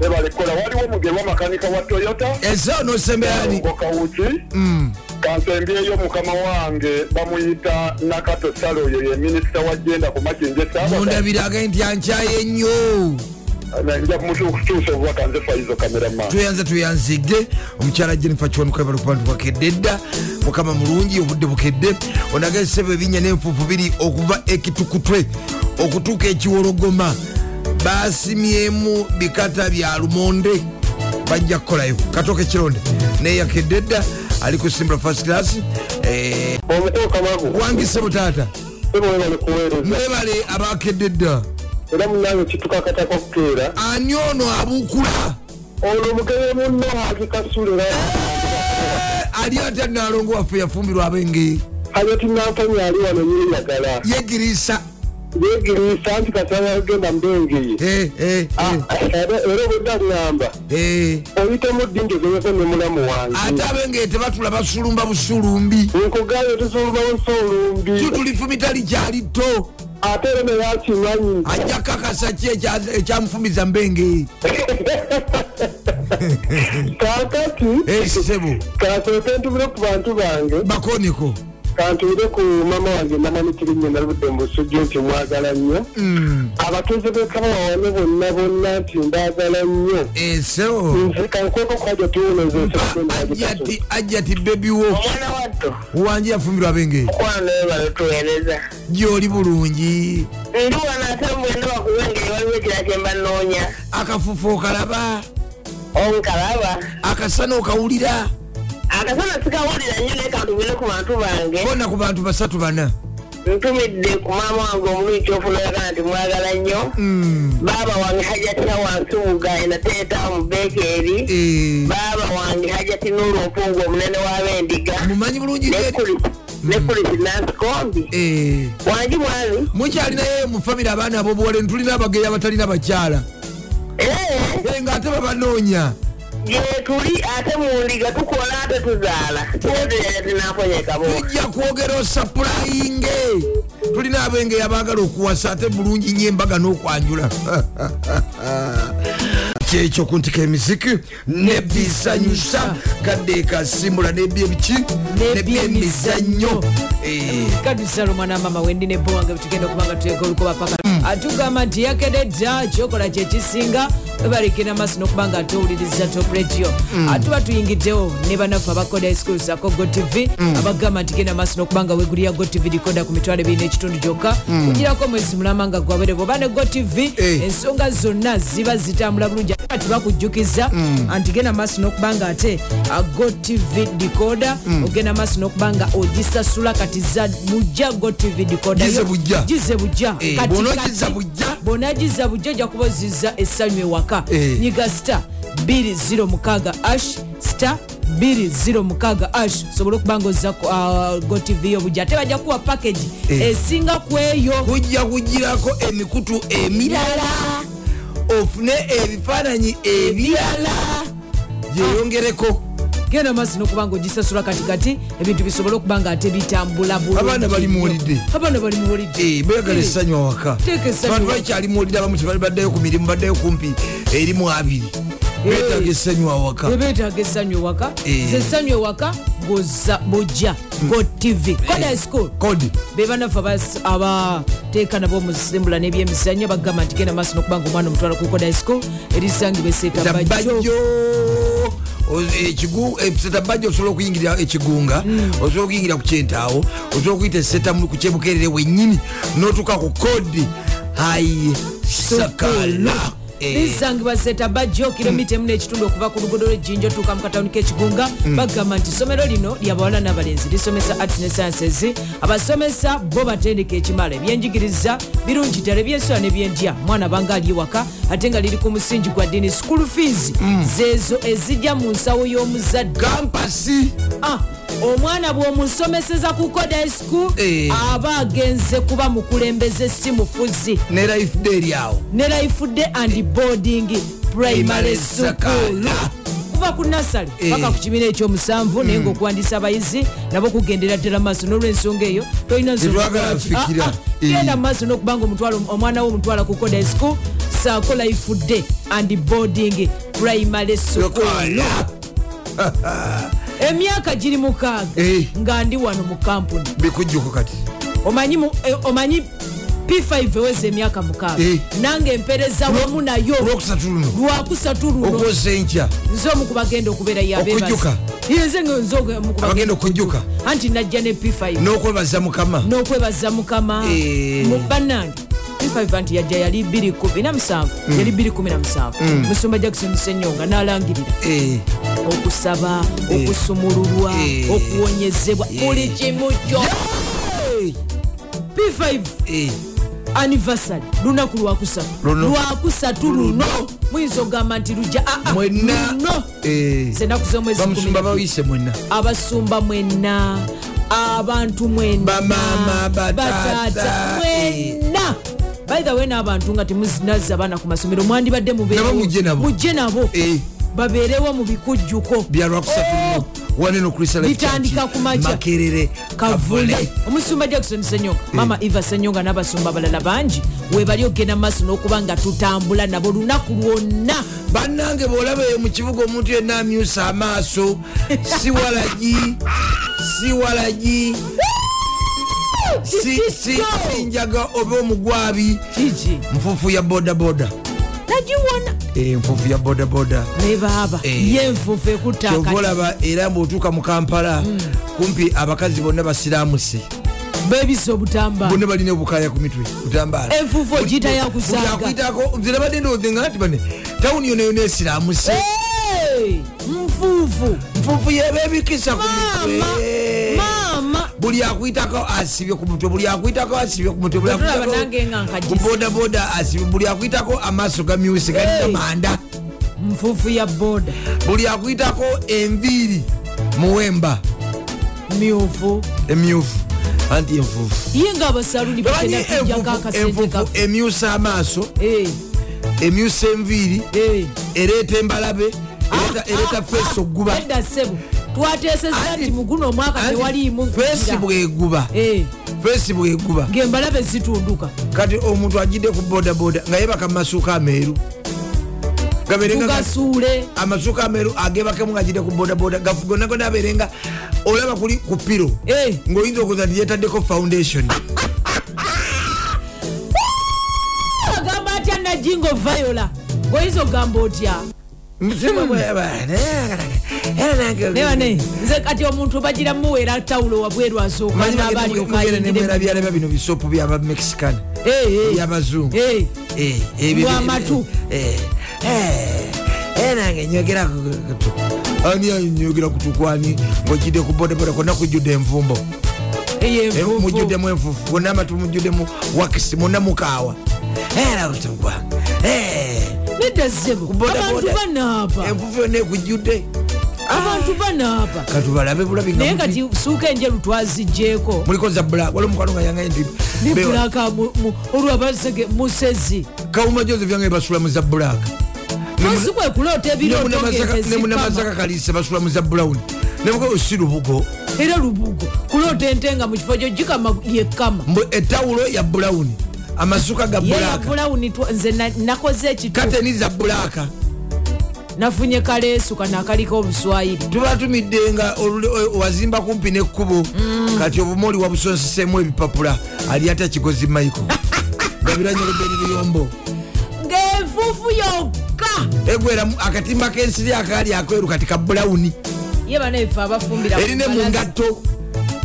ebalekola waliwo mugerwa makanika wa toyota? Esawo nosembeyani ngokawuki kansembyeyo mukama wange bamuyita nakato salo oyo ye minisita wa jenda ku makinje saaba mundabirage nti ankyaye nnyo. Nja kumutuusa obubaka nze faizo kamerama. Tweyanza tweyanzidde omukyala jennifer kiwanukwebala ku bantu bakedde dda mukama mulungi obudde bukedde. Onagezesebwa ebinya n'enfuufu biri okuva ekitukutwe okutuuka ekiwologoma basimyemu bikata bya lumonde. Bajja kukolayo katooka ekironde naye yakedde dda ali ku simbula fast class. Eh, wangise butaata mwebale abakedde dda. Era munange kitukakatako kukeera. Ani ono abuukula ono omugere munno agikasulira ali ate nalongo waffe yafumbirwa abenge hajati nampanyi ali wano yeyagala yegirisa yegiriisa nti kasaba agenda mbengeye Eh, eh, eh, era obudde aŋŋamba eh. oyitemu ddi njogezeko ne mulamu ate wange abenge tebatula basulumba busulumbi nkugayo tusolulawo nsolumbi tutulifumita likyali tto ate era neyakimanyi ajja kakasa ki ekya- ekyamufumiza mbenge kakati kasooke ntubire ku bantu bange bakoniko kantuire ku mama wange namanitirinnyo naludde mu busujju nti mwagala nnyo. Abatuuze b'ekabawa wane bonna bonna nti mbaagala nnyo. Eso. Nze kankweko kwaja tuwoneza ajati bebiwo wanje yafumbirwa benge okwano ebalo tuweereza. Gyoli bulungi. Ndi wano ate mwena bakuwengeri waliwo ekira kyemba noonya akafufu okalaba. Onkalaba. Akasana okawulira akasana sikawulira nnyo naye kantubire ku bantu bange. Kona ku bantu basatu bana. Ntumidde ku maama wange omuluyi kyofuna oyagala nti mwagala nnyo. Mm. baaba wange hajatira wansubuga enateeta mu beekeri Eh, baaba wange hajati n'olumpungu omunene w'abendiga mumanyi bulungi nge- ne kulisi nansikombi Eh, wangi mwami mukyalinayo mu famire abaana abobuwole ntulina abageyi abatalina bakyala. Eh, ng'ate babanoonya gye tuli ate mundiga tukola ate tuzaala tujja kwogera osapurayinge tulina abengeyi abaagala okuwasa ate bulungi nyo embaga n'okwanjula kyekyo ku ntika emiziki nebisanyusa kadde kasimbula nebyebiki nebyemizannyo Eh, kadusalo mwana mama wendi ne bowange tugenda okubanga tuleka olukoba paka. Atugamba nti yakededda kyokola kyekisinga webalekera maaso n'okubanga atowuliriza top radio. Atuba tuyingiddewo ne banafu abakoda school sako go tv abagamba nti genda maaso n'okubanga wegulira go tv dikoda ku mitwalo ebiri n'ekitundu gyokka. Kugirako omwezi mulama nga gwabere bwoba ne go tv Eh. ensonga zonna ziba zitambula bulungi kati bakujjukiza anti genda maaso n'okubanga ate a go tv dikoda ogenda maaso n'okubanga ogisasula kati za bujja go tv dikoda Gize bujja. bujja. Eh, bujja. ojja kuba ozizza essanyu ewaka. Eh. nyiga star 206 ash star 206 ash sobole okubanga ozza ku, ah, go tv yo bujja ate bajja kuwa package Eh. esinga ku eyo. Kujja kugirako emikutu emirala ofune ebifaananyi ebirala gyeyongereko genda maaso n'okubanga ogisasula katikati ebintu bisobole okuba nga ate bitambula Abaana bali mu nnyo. holiday. abaana bali mu holiday. Eh, beagala essanyu awaka awaka. bakyali muwulira abamu tebali baddayo ku mirimu baddayo kumpi erimu abiri betaaga essanyu awaka. Bebetaaga essanyu ewaka Eh. ze essanyu ewaka bw'ozza- bw'ojja go tv koda school. Kodi bebanafe abateeka nabo omusembula n'ebyemizannyo bagamba nti genda maaso n'okubanga omwana omutwala ku koda school erisangibwa eseeta bajjo. Tabajjo esetabajjo osobola okuyingira ekigunga osobola okuyingira ku kyentaawo osobola okuyita esetamu ku kyebukerere wenyini notuuka ku kodi hayi sakala Eh, lisangibwa seeta bajjo kilomita emu n'ekitundu okuva ku luguudo lw'ejjinja otuuka mu katawuni k'ekigunga bagamba nti isomero lino lyabawala n'abalenzi lisomesa arts ne sciences. Abasomesa bo batendeka ekimala ebyenjigiriza birungi ddala ebyensula n'ebyendya mwana banga ali ewaka ate nga liri ku musingi gwa ddiini school fees. Zeezo ezijja mu nsawo y'omuzadde. Kampasi. Ah, omwana bw'omusomeseza ku koda school Eh. aba agenze kuba mukulembeze si mufuzi ne life day eryawo ne life day and boarding primary school kuva ku nasale Eh. paka ku kibiina ekyomusanvu naye ngaokuwandiisa abayizi nabo kugendera ddala maaso n'olwensonga eyo tolina. Ah, ah, genda Eh. maaso n'okubanga omutwala omwana wo omutwala ku koda school saako life day and boarding primary school. emyaka giri mukaaga nga ndi wano mu kampuni. Bikujjuko kati. Omanyi eh, omanyi p5 eweza emyaka mukaaga? Nange empereza wamu nayo. lwakusatu luno. Okwosa enkya nze omu bagenda okubeera Okujjuka? yenze Abagenda okujjuka? anti najja ne p5 n'okwebaza mukama. N'okwebaza mukama. Eh. mu bannange. P5 anti yajja yali 217 Mm. yali 217 musumba jackson senyonga n'alangirira. Eh, okusaba okusumululwa Eh. okuwonyezebwa Eh. buli kimu kyo p5 eh. anniversary. Lunaku lwakusatu lwakusatu luno. Muyinza okugamba nti lujja. Aa mwenna. Luno. Eh. zenaku z'omwezi bamusumba 12. bawise mwenna. Abasumba mwenna. Abantu mwenna. Bataata mwenna. Way n'abantu nga temuzinazza abaana ku masomero mwandibadde mubeerewo. Nabo Eh. babeerewo mu bikujjuko. Luno waneno Bitandika ku makya. makerere kavule. Omusumba jackson senyonga mama eva senyonga n'abasumba abalala bangi. Webali ogenda maaso n'okuba nga tutambula nabo lunaku lwonna. Bannange bwolabayo mu kibuga omuntu yenna amyusa amaaso. Si walagi. Si walagi. Si- si- sinjaga oba omugwabi. Nfuufu ya bodaboda nagiwona Eh, nfuufu ya bodaboda Eh. yenfuufu ekutta kyova akati olaba era bweotuuka mu kampala kumpi abakazi bonna basiramuse bebisa obutamba bonna balina obukaya ku mitwe butambaala enfuufu ogiyita yakusaaga akwitako nze nabadde ndowoozenga nti bane tawuni yona yona esiramuse nfuufu nfuufu yebebikisa ku mitwe buli akwitako asibye ku mutwe buli akwitako asibye ku mutwe ku bodaboda asibye buli akwitako amaaso gamyuse galina manda nfuufu ya boda. Buli akwitako enviiri muwemba. Myufu. Emyufu. Anti enfuufu ye nga abasaluni Omanyi bagenda kujjako enfuufu- akasente emyusa amaaso? Emyusa enviiri ereeta embalabe ereeta- feesi okuguba Anti- nti mu guno omwaka tewaliimu feesi bweguba feesi bweguba ngembalabe zitunduka kati omuntu agidde ku bodaboda nga yebaka mumasuuka ameeru. Gabeerenga ga- tugasuule. amasuuka ameeru agebakemu nga agidde ku bodaboda. Gonna abeerenga. Olaba kuli ku piro. Eh. ng'oyinza okuza nti yetaddeko foundation. Agamba atya najingo vayola ngoyinza okugamba otya nebane nze kati omuntu bagira muweera tawulo wabweru asooka naaba alyoka ayingiremu. nemwerabyalaba bino bisopu byaba mexican Eh, eh. byabazungu Eh, Eh, eh, nange nyogera ani anyogera kutukwani ngaojidde ku bodaboda konna kujjudde envumbo. Mujjuddemu enfufu gonna amatu mujjuddemu wakisi muna mukaawa. Era kutukwa nedda ssebo abantu banaaba enfufu yonna ekujjudde abantu banaaba katubalabe bulabi naye kati suuka enjeru twazigjeeko muliko za black waliwo mukwano nga yangaye nti nebulaka olwabasege musezi. Kawuma joseph yangaye basula mu za black asi kwe kuloota ebirooto ne munamazaka ng'entezikama kalise basula mu za brown nemuko si lubugo. Era lubugo. Kuloota ente nga mu kifo kyo gikama yekkama. Etawulo ya brown amasuka ga bulawuni na- nakoze ekitu kateni za black nafunye kaleesu kano akaliko obuswayiri. Tubatumidde nga olule- o- wazimba kumpi nekkubo. Mm. kati obumu oli wabusonsesemu ebipapula. Ali ata kigozi michael. Gabiranyolodde ebiyombo ng'enfuufu yokka! Egweramu akatimba k'ensiri akaali akeeru kati ka brown ye banefe abafumbira ku erine mu ngatto.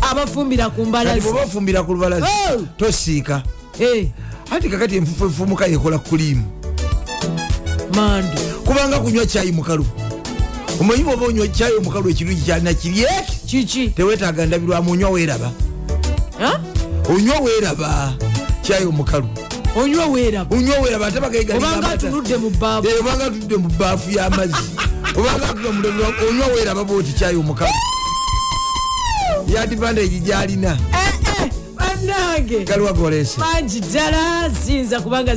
Abafumbira ku mbalazi bwoba ofumbira ku lubalazi Oh! tosiika anti kakati enfufu efumuka yekola kuliimu mando kubanga kunywa kyayi mukalu. Omanyi bwoba onywa kyayi omukalu ekirungi kyalina kiryeki kiki? Tewetaaga ndabirwamu onywa weeraba. Onywa weeraba kyayi omukalu. Onywa weeraba. Onywa weeraba ate obanga atunudde mu bbaafu obanga atudde mu baafu y'amazzi obanga atudde mu onywa weeraba bwoti kyayi omukalu. Yadivantage gyalina bannange galwagolese mangi ddala siyinza kubanga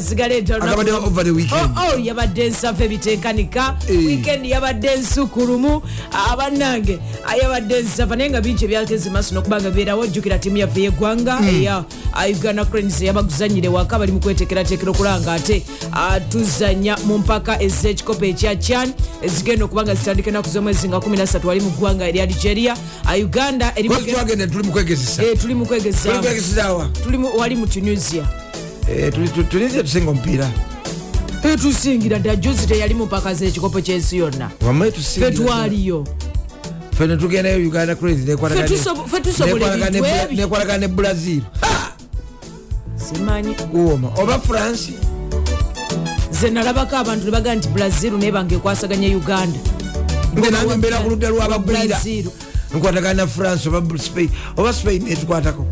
weekend. Oh, oh, yabadde ensafu ebiteekanika. Eh. wiikendi yabadde ensukulumu abannange yabadde ensafa naye nga bingi ebyakezi maaso nokubanga bibeerawo jjukira tiimu yaffe yeggwanga. Hmm. eya ah, uganda cranes yabaguzanyire waka bali mu kwetekeratekera okulanga ate ah, tuzanya mu mpaka ez'ekikopo ekya chan ezigenda okubanga zitandika enaku z'omwezi nga 13 wali mu ggwanga erya nigeria. Ah, uganda tuli mu Eh, wali mu tunisia. Tulinze tusinga omupiira. Etusingira dda juzi teyali mu mpaka z'ekikopo ky'ensi yonna. Fe tusingira twaliyo. Fe netugendayo uganda crazy nekwalagana ne brazil. Simanyi. Kuwoma oba france nze nalabako abantu nebagaa nti brazil naye bangekwasaganya uganda. Nze nange mbeera ku ludda lwabagwira Brazil. nkwatagana na france oba spain netukwatako!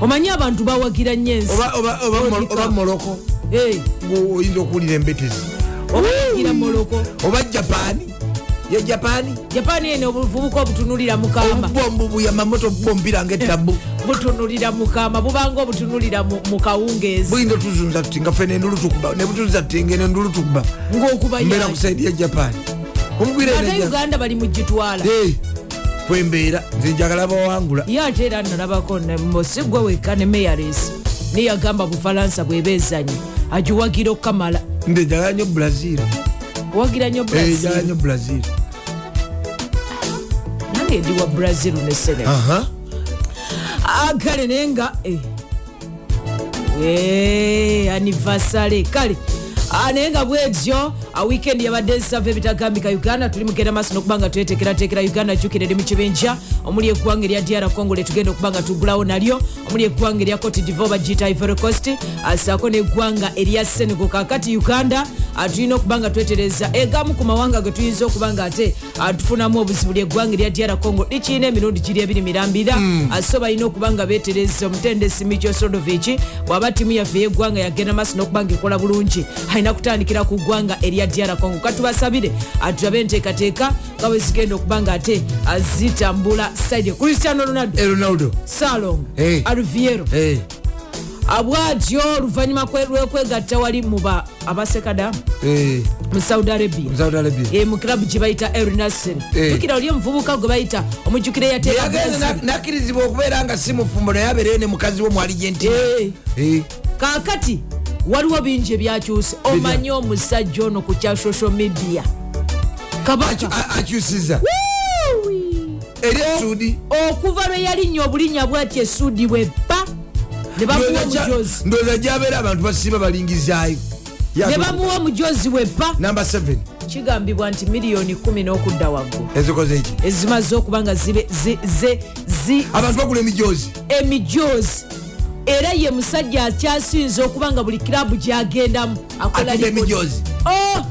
Omanyi abantu bawagira nnyo ensi. Oba- oba- oba Mo- Olika. oba moroko Hey, oyinza okuwulira embetezi obawagira moloko oba japani ye japani japaani eno obuvubuka obutunulira mukama. Obubombu buyamamoto obubombiranga ettabu. Butunulira mukama. Bubanga obutunulira mu mu kawungeezi. Buyinza otuzunza tuti nga fene endulu tukuba nebutuliza tuti ngene endulu tukuba ng'okuba mbeera ku yaki saidi ya japani omugwira ate uganda bali mu gitwala kwembeera nze njagala bawangula. Ye ate era nalabako musigwe wekka ne mayares neyagamba bufalansa bweba ezanyi agiwagira okukamala nze njagala nyo brazil. Wagira nnyo Eh, njagala brazil nyo brazil. Nange ndi wa brazil ne senegal Aha. Ah, naye nga eh. Eh, anniversary kale naye nga bwetyo ah, weekend yabadde nsava ebitagambika uganda. Tuli mugenda maaso nokubanga twetekeratekera uganda jukira eri mu kibinja omuli eggwanga erya dr congo letugenda okubanga tugulawo nalyo. Omuli eggwanga erya cote divo bagiyita ivory coast. Ah, saako neggwanga erya senegal kakati uganda. Ah, tulina okubanga twetereza egamu ku mawanga ge tuyinza okubanga ate ah, tufunamu obuzibu lyeggwanga erya dr congo. Likiina emirundi giri ebiri mirambira. Ah, so balina okubanga betereza omutendesi micho sodovici bw'aba tiimu yaffe yeggwanga yagenda maaso n'okubanga ekola bulungi alina kutandikira ku ggwanga erya dr congo. Katubasabire atulabe enteekateeka nga bwe zigenda okubanga ate ah, zitambula saidi cristiano ronaldo. Eh, salong. Eh. alviero. Eh, bwatyo oluvannyuma kwe- lwekwegatta wali mu ba abasekadamu mu saudi arabia. Mu kilabu gye bayita Eh. jukira oli omuvubuka gwe bayita omujjukira nakkirizibwa okubeera nga si mufumbo naye abeereyo ne mukazi wo mu argentina Eh. Waliwo bingi ebyakyuse omanye omusajja ono ku kya social media. Aky- kabaka a- akyusiza eri esudi okuva lwe yalinnya obulinnya bwati esudi bwebba ne bamuwa omujozi. ndowooza gyabeera abantu basiba balingizaayo. Ne bamuwa omujozi bwebba namba 7 kigambibwa nti miliyoni 1 n'okudda waggulu. Ezikoze eki ezimaze okuba nga zibe zi- zi- abantu bagula emijozi. emijozi era ye musajja akyasinze okuba nga buli kirabu gyagendamu akola atunda likodi. emijozi Oh!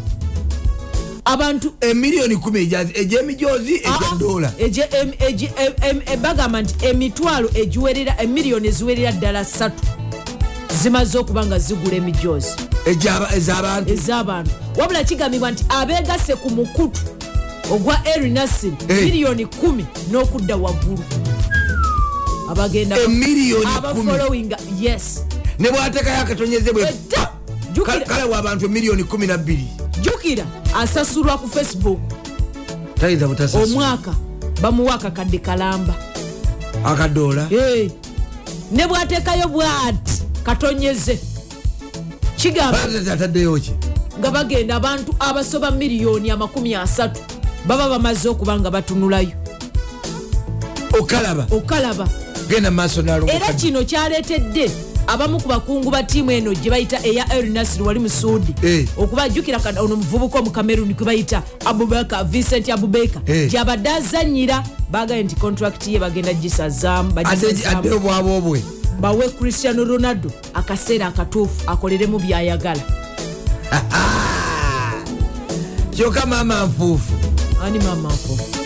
abantu emiliyoni 1 egy'emijozi Ah, egya dola. Em- em- em- bagamba nti emitwalo egiwerera emiliyoni eziwerera ddala ssatu zimaze okuba nga zigula Egy'aba- ez'abantu. Wabula kigambibwa nti abeegase ku mukutu ogwa eri nasir Eh. miliyoni 1 n'okudda waggulu abagenda emiliyoni 1 abafollowinga yes. Ne bwatekayo akatonyeze bwe Etta! Jukira- kale wa abantu emiliyoni 12 jukira asasulwa ku facebook. Tayinza butasasula omwaka bamuwa akakadde kalamba. Akadola Eh, ne bwatekayo bwati katonyeze. Kigamba ataddeyo ki? Nga bagenda abantu abasoba miliyoni amakumi asatu baba bamaze okuba nga batunulayo. Okalaba. Okalaba genda mumaaso era nalongoka kino kyaleetedde abamu ku bakungu ba tiimu eno gye bayita eya el nasir wali mu suudi Eh. okubajjukira kana ono muvubuka omukameruni gwe bayita abubeka vincent abubeka Eh. gyabadde azanyira bagaye nti contract ye bagenda gisazaamu bagisazaamu adde obwaba obwe? Bawe cristiano ronaldo akaseera akatuufu akoleremu byayagala. Kyokka maama nfuufu. Ani mama nfo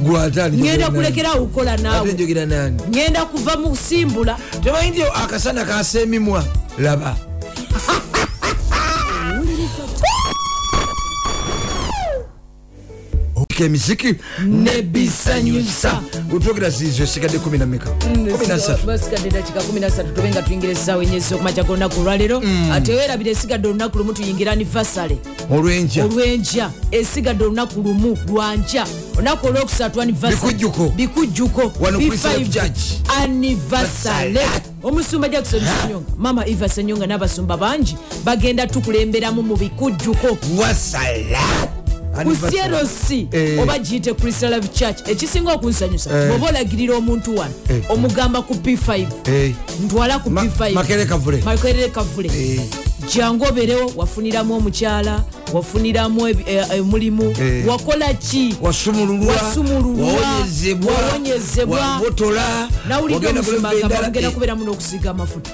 gwatali ngenda kulekerawo kukola naawe njogera nani? Ngenda kuva mu kusimbula temanyi nti akasana kasemimwa laba emisiki nebisanyusa otwogera siizo esigadde 13 basigadde dakika 13 tube nga tuyingira essaawa enyezi okumakya golunaku olwaleero ate weerabira esigadde olunaku lumu tuyingira anivasale olwenkya olwenkya esigadde olunaku lumu lwankya olunaku olwokusatu Bikujjuko. bikujjuko Wano B5 Christian Church. anivasale omusumba jackson senyonga. Mama eva senyonga n'abasumba bangi. Bagenda tukulemberamu mu bikujjuko wasala ku sierosi Eh. oba giyite crystal life church ekisinga okunsanyusa bweoba olagirira omuntu wano Eh. omugamba ku p5 ntwala ku Ma- p5 Makerere Kavule. Eh. jangu oberewo wafuniramu omukyala wafuniramu eh, eh, omulimu Eh. wakola ki wasumululwa Wasumululwa, wawonyezebwa wawonyezebwa. wabotola nawulidde wagenda omusumba kulembera agamba endala. wagenda kubeeramu n'okusiiga amafuta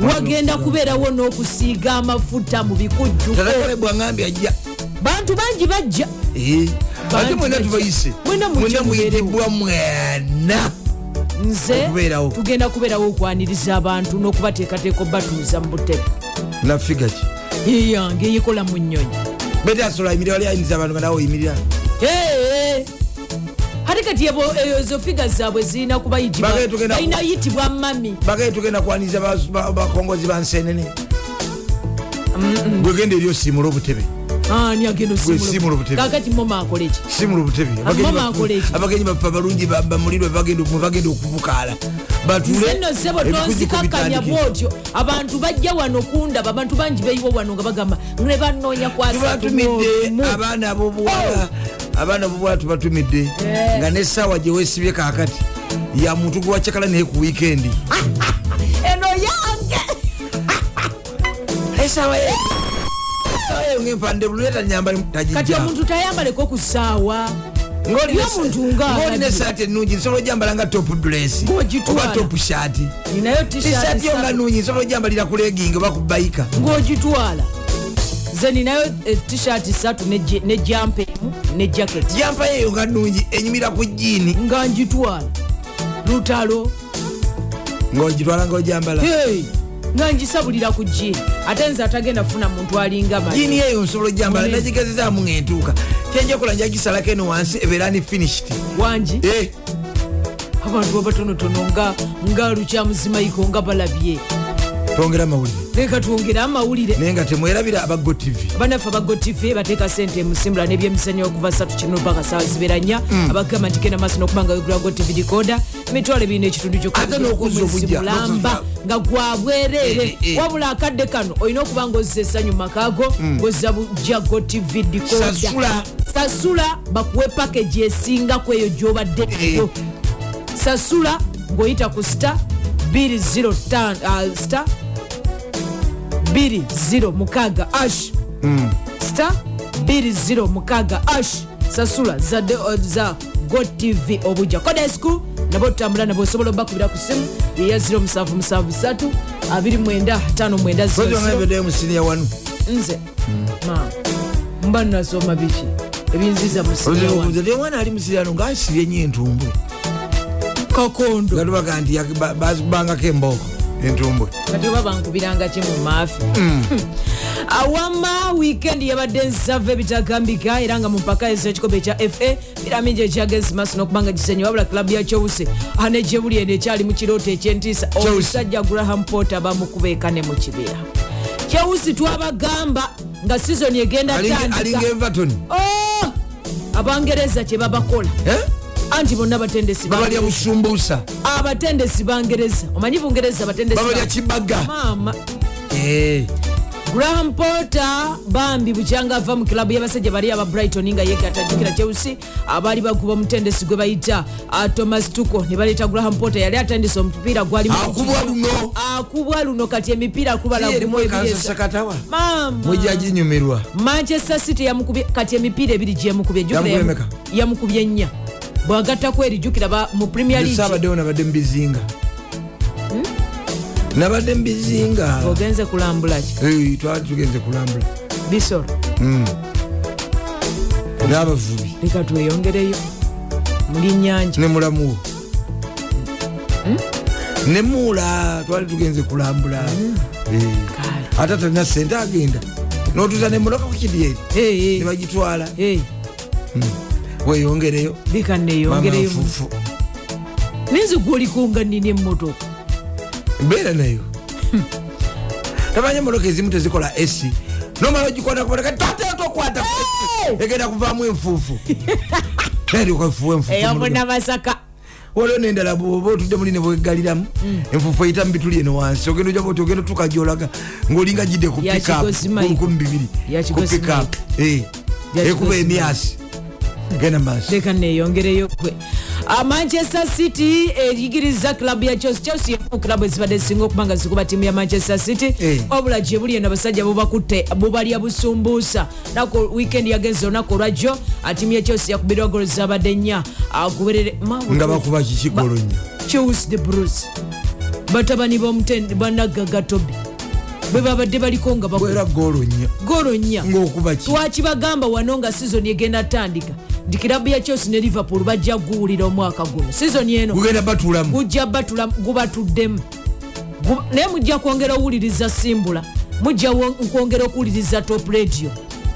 wagenda kubeerawo n'okusiiga amafuta mu bikujjuko bantu bangi bajja. Eh. Ate mwena tubayise? Mwena muyitibwa mwena nze tugenda kubeerawo okwaniriza abantu n'okubateekateeka obatuuza mu butebe. Nafiga ki? Yeyange eyikola mu nnyonyi. Bete asobola ayimirira wali ayiniriza abantu nga nawe oyimirira? Ate kati ezo figa zaabwe zirina kuba yitibwa- mami. Bagaye tugenda kwaniriza bakongozi bansenene gwegenda eri osimula obutebe ani agenda Gwe siimula obutebe. kakati moma akola eki simula obutebe Abagenyi mama baffe- akola eki? abagenyi baffe abalungi ba- bamulirwe bagenda mwe bagenda okubukaala. Batule nze nno sebo bitandike. bwotyo. Abantu bajja wano kundaba abantu bangi beyiwa wano nga bagamba ne banoonya tubatumidde kwasatumu abaana abobuwala abaana abobuwala tubatumidde Eh. nga nesawa gyewesibye kakati ya muntu gwewacakala naye ku wiikendi eno yange! Esawa kati omuntu tayambaleko ku ssaawa. Yo muntu nga ng'olina alabye. esaati ennungi nsobola ojambala nga top dress oba top shaati esaati yo nga nnungi nsobola ojambalira ku legging oba ku bayika ng'ogitwala ze ninayo eh, t-shirt satu ne jampa emu ne jacket. Jampa yeyo nga nnungi enyumira ku jiini nga njitwala lutalo. Ng'ogitwala ng'ojambala Hey, nga njisabulira ku jini ate nze atagenda funa muntu alinga mali eyo nsobola ojambala Munene. nagigezezaamu ng'entuuka. Kyenjakola njagisalako eno wansi ebeera ni finished. Wangi Eh, abantu abatonotono nga nga lukyamuzimayiko nga balabye twongera amawulire. Leka twongere amawulire. Naye nga temwerabira abago tv banaffe abagotife bateeka sente musimbula n'ebyemizanyo okuva 3 kino paka sawa zibera nnya Mm. abagamba nti genda maaso n'okubanga wegula gotiv decoda emitwalo ebiri n'ekitundu Ate n'okuzza obujja, mulamba n'okuzza- nga gwa bwereere. Eh, eh, eh. wabula akadde kano olina okuba ngaozza essanyu makaago ng'ozza bujja gotiv decoda Mm. Sasula. bakuwe package esinga ku eyo gy'obadde nayo sasula ng'oyita ku sta 205 uh, sta 20 mukaaga ash. Sta 20 mukaaga ash. Sasula za, uh, za god tv obujja kodesku nabo tutambula nabo osobola obakubira ku simu. Yeya 0773 29 kozi wange 50 ebeddeyo musiniya wanu. Nze. Ma mba nasoma biki ebinziza omwana ali musirano ngaasibye nyo entumbwe. Kakondo. Nga tubaga nti yak- ba- bazikubangako embooko entumbwe kati oba bankubiranga ki mu maafi awama wiikendi yabadde nsava ebitagambika era nga mu mpaka ez'ekikobe ekya fa biramingi ekyagenzi maaso n'okubanga gisenye wabula klabu ya chelsea ane gyebuli eno ekyali mu kirooto ekyentiisa omusajja graham porter bamukubeeka ne mu kibira. Chelsea twabagamba nga sizoni egenda tandika. Oh! abangereza kye babakola. Eh? Anti bonna batendesi babalya busumbuusa abatendesi bangereza. Omanyi bungereza babalya ba- kibaga maama. Eh, graham porter bambi bukyanga ava mu kilabu y'abasajja bali aba brighton nga yekatajukira chelsea abaali bakuba omutendesi gwe bayita ah, thomas tuko. Ne baleeta graham porter yali atandise omupiira gwali mu- akubwa luno. Kati emipiira akubala gumu ebiri esa- erimuekansasakatawa maama. Mwejja ginyumirwa manchester city kati emipiira ebiri gyemukubye yamukubye nnya bwagattako eri jjukira ba- mu premier league. Saabaddewo nabadde mubizinga nabadde mubizinga ogenze kulambula ki? Twali tugenze kulambula. Bisolo. N'abavubi. Leka tweyongereyo. Muli nyanja ne mulamuwo ne muula. Twali tugenze kulambula. Ate talina sente agenda. Notuza nemotoka ku kidyeri nebagitwala weyongereyo leka neyongereyo nfufu ninzi gwolikunga nina emmotoka mbeera nayo tabanya emotoka ezimu tezikola esi nomala ogikwata kumotoka tateetokwata egenda kuvaamu enfuufu erikofuwa enfuufu eyamuna masaka. Waliwo nendala bwoba otudde muli nebwegaliramu enfuufu eyita mubituli eno wansi. Ogenda ojja oti ogenda otuuka gyolaga ngaolinga gidde ku bibiri Ya ku Kigozi pickup Ya ekuba emyasi genda maaso leka neyongereyo kwe. Ah, manchester city eyigiriza klabu ya chelsea. Chelsea yemu klabu ezibadde zisinga okubanga zikuba tiimu ya manchester city. Eh. wabula gyebuli eno abasajja bubakutte bubalya busumbuusa naku weekend yagenze olunaku olwajjo ah, tiimu ya chelsea yakubirwa golo zabadde nnya. Agoberere nga bakuba kikigolo nnyo chelsea the bruce. Batabani banagaga tobi bwe babadde baliko nga bwera golo nnyo golo nnya. Ngaokuba ki? Twakibagamba wano nga sizoni egenda tandika nti kirabu ya chelsea ne liverpool bajja kuguwulira omwaka guno. Sizoni eno batulamu gujja batula gubatuddemu. Gu- naye mujja kwongera owuliriza simbula mujja wo- kwongera okuwuliriza top radio.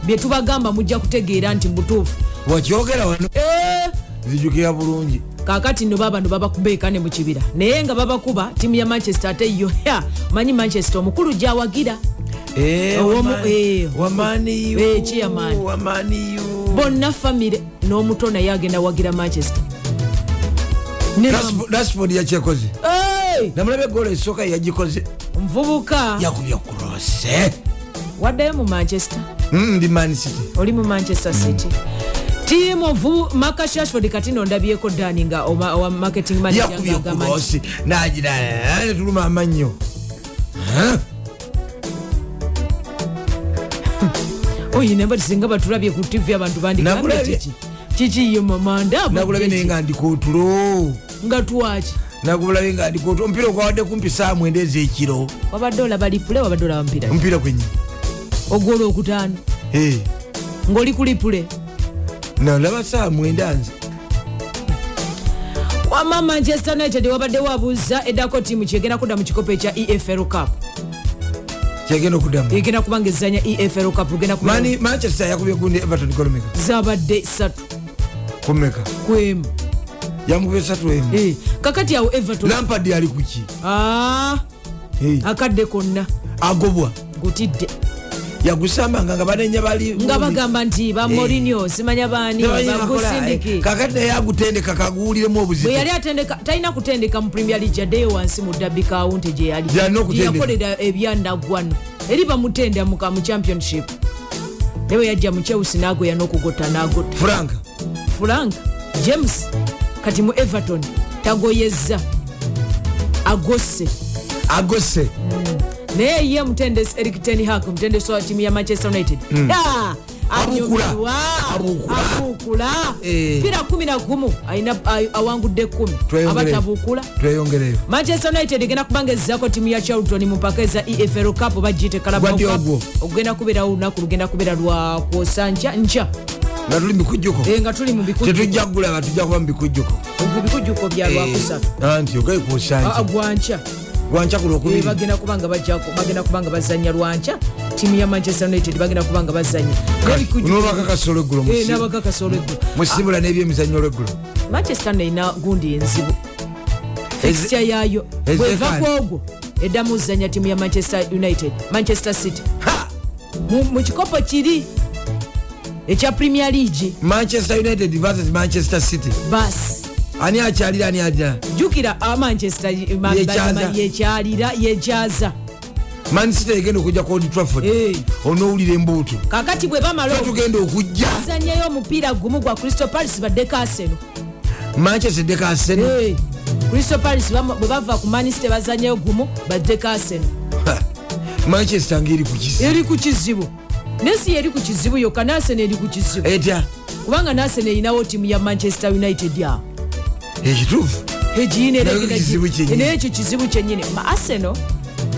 Bye tubagamba mujja kutegeera nti mutuufu. Wakyogera wano? Eh, zijukira bulungi. Kakati no babano babakubeeka ne mu kibira. Naye nga babakuba tiimu ya manchester ate yo ya manyi manchester omukulu gyawagira. Eh, eh, bonna famire n'omuto naye agenda wagira manchester. Rashford yakyekoze namulabe egolo esooka yagikoze omuvubuka yakubya kurose waddayo mu manchester? Mm, ndi man city. Oli mu manchester city. Team of Marcus Rashford kati no ndabyeko Dani nga owa marketing manager yakubye ng'agamba nti- kulosi nagira netuluma amannyo. Oyina bati singa batulabye ku tv abantu bandigambe Nakulabye. Kiki kikiyo mamanda nakulabe naye nga ndikutulo nga twaki? Nakulabe nga ndikutulo omupiira ogwawadde kumpi saa mwenda ezekiro. Wabadde olaba lipule wabadde olaba mpira omupiira gwenye ogwolwokutaano ng'oli ku lipule nalaba saa mwenda nze. Wama manchester united wabadde wabuuza eddako tiimu kyegenda kudda mu kikopo ekya efl cup. Kyegenda okuddamu egenda kubanga ezanya efl cup mani manchester yakubye gundi everton golomeka zabadde satu kumeka kwemu. Yamukubye satu emu Eh, kakati awo everton. Lampard ali kuki Ah, Eh, akadde konna. Agobwa. Gutidde. Yagusambanga nga banenya bali nga bagamba nti ba Eh. simanya baani bagusindiki kakati naye agutendeka kaguwuliremu bwe obuzito yali atendeka talina kutendeka mu premier league addeyo wansi mu dabi kawunti gye yali. Yakolera ebyanaggwano eri bamutenda mu championship. Ne bwe yajja mu chelsea n'agoya n'okugota n'agota. Frank frank james kati mu everton tagoyezza. Agosse agose. Naye ye mutendesi eric tenhak mutendesi wa tiimu ya manchester united. Abukula. mpira 11 ayina ay- awangudde 10 Tweyongere. abatabukula tweyongereyo manchester united egenda kubanga ezzako tiimu ya charlton mu mpaka eza efl cup oba Gwadde ogwo. ogenda kubeerawo olunaku lugenda kubeera lwa kwosa nca nca nga tuli mubikujjuko Eh, nga tuli mu bikujjuko tetujja kugulaba tujja kuba mubikujjuko Mu bikujjuko bya lwakusatu anti ogaye Ah, ah, kusanja gwanca gwanca ku Eh, lwokubiri bagenda kubanga bagenda kubanga bazanya lwanca. Tiimu ya manchester united bagenda kubanga bazanya n'olwakakasa olweggulo Eh, n'abakakasa olweggulo musibula n'ebyemizanyo olweggulo manchester neyina gundi enzibu. Fixture yaayo. Ezekali. bwevako ogwo eddamu ozanya tiimu ya manchester united. Manchester city. Mu kikopo kiri ekya premier league manchester united versus manchester city. Bas. Ani akyalira ani alira jukira amanchester Yekyaza. yekyalira yekyaza man city egenda okujja ku old trafford. Eh. onoowulira embuutu. Kakati bwe bamala fe tugenda okujja. Bazanyayo omupiira gumu gwa crystal palace baddeko aseno manchester dekaseno Eh, crystal palace bwe bava ku manisite bazanyayo gumu baddeko aseno manchester ngaeri ku kisi eri ku kizibu nesi eri ku kizibu yokka nasene eri ku kizibu etya kubanga nasene erinawo tiimu ya manchester united awo ekituufu naye ekyo kizibu kyennyini ma arsenal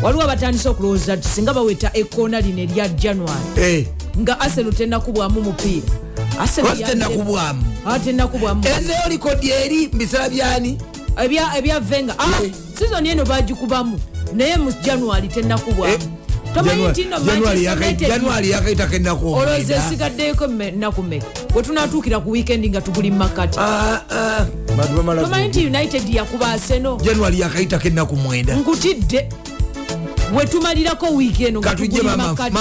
waliwo abatandise okulowooza nti singa baweta ekkoona lino erya january Eh, nga arsenal tenakubwamu mupiira. Tenakubwamu tenakubwamu ezeyo likodi eri mbisala byani? Ebya venga. Ah, Eh. sizoni eno bagikubamu. Naye mu january tenakubwamu tomanyi januari yakayitako ennaku olowooza omwenda. esigaddeyoko ennaku mmeka bwe tunatuukira ku wiikendi nga tuguli makati Ah, ah, tomanyi nti united yakuba aseno januari yakayitako ennaku mwenda. Nkutidde. Bwe tumalirako wiiki eno katujje mama makati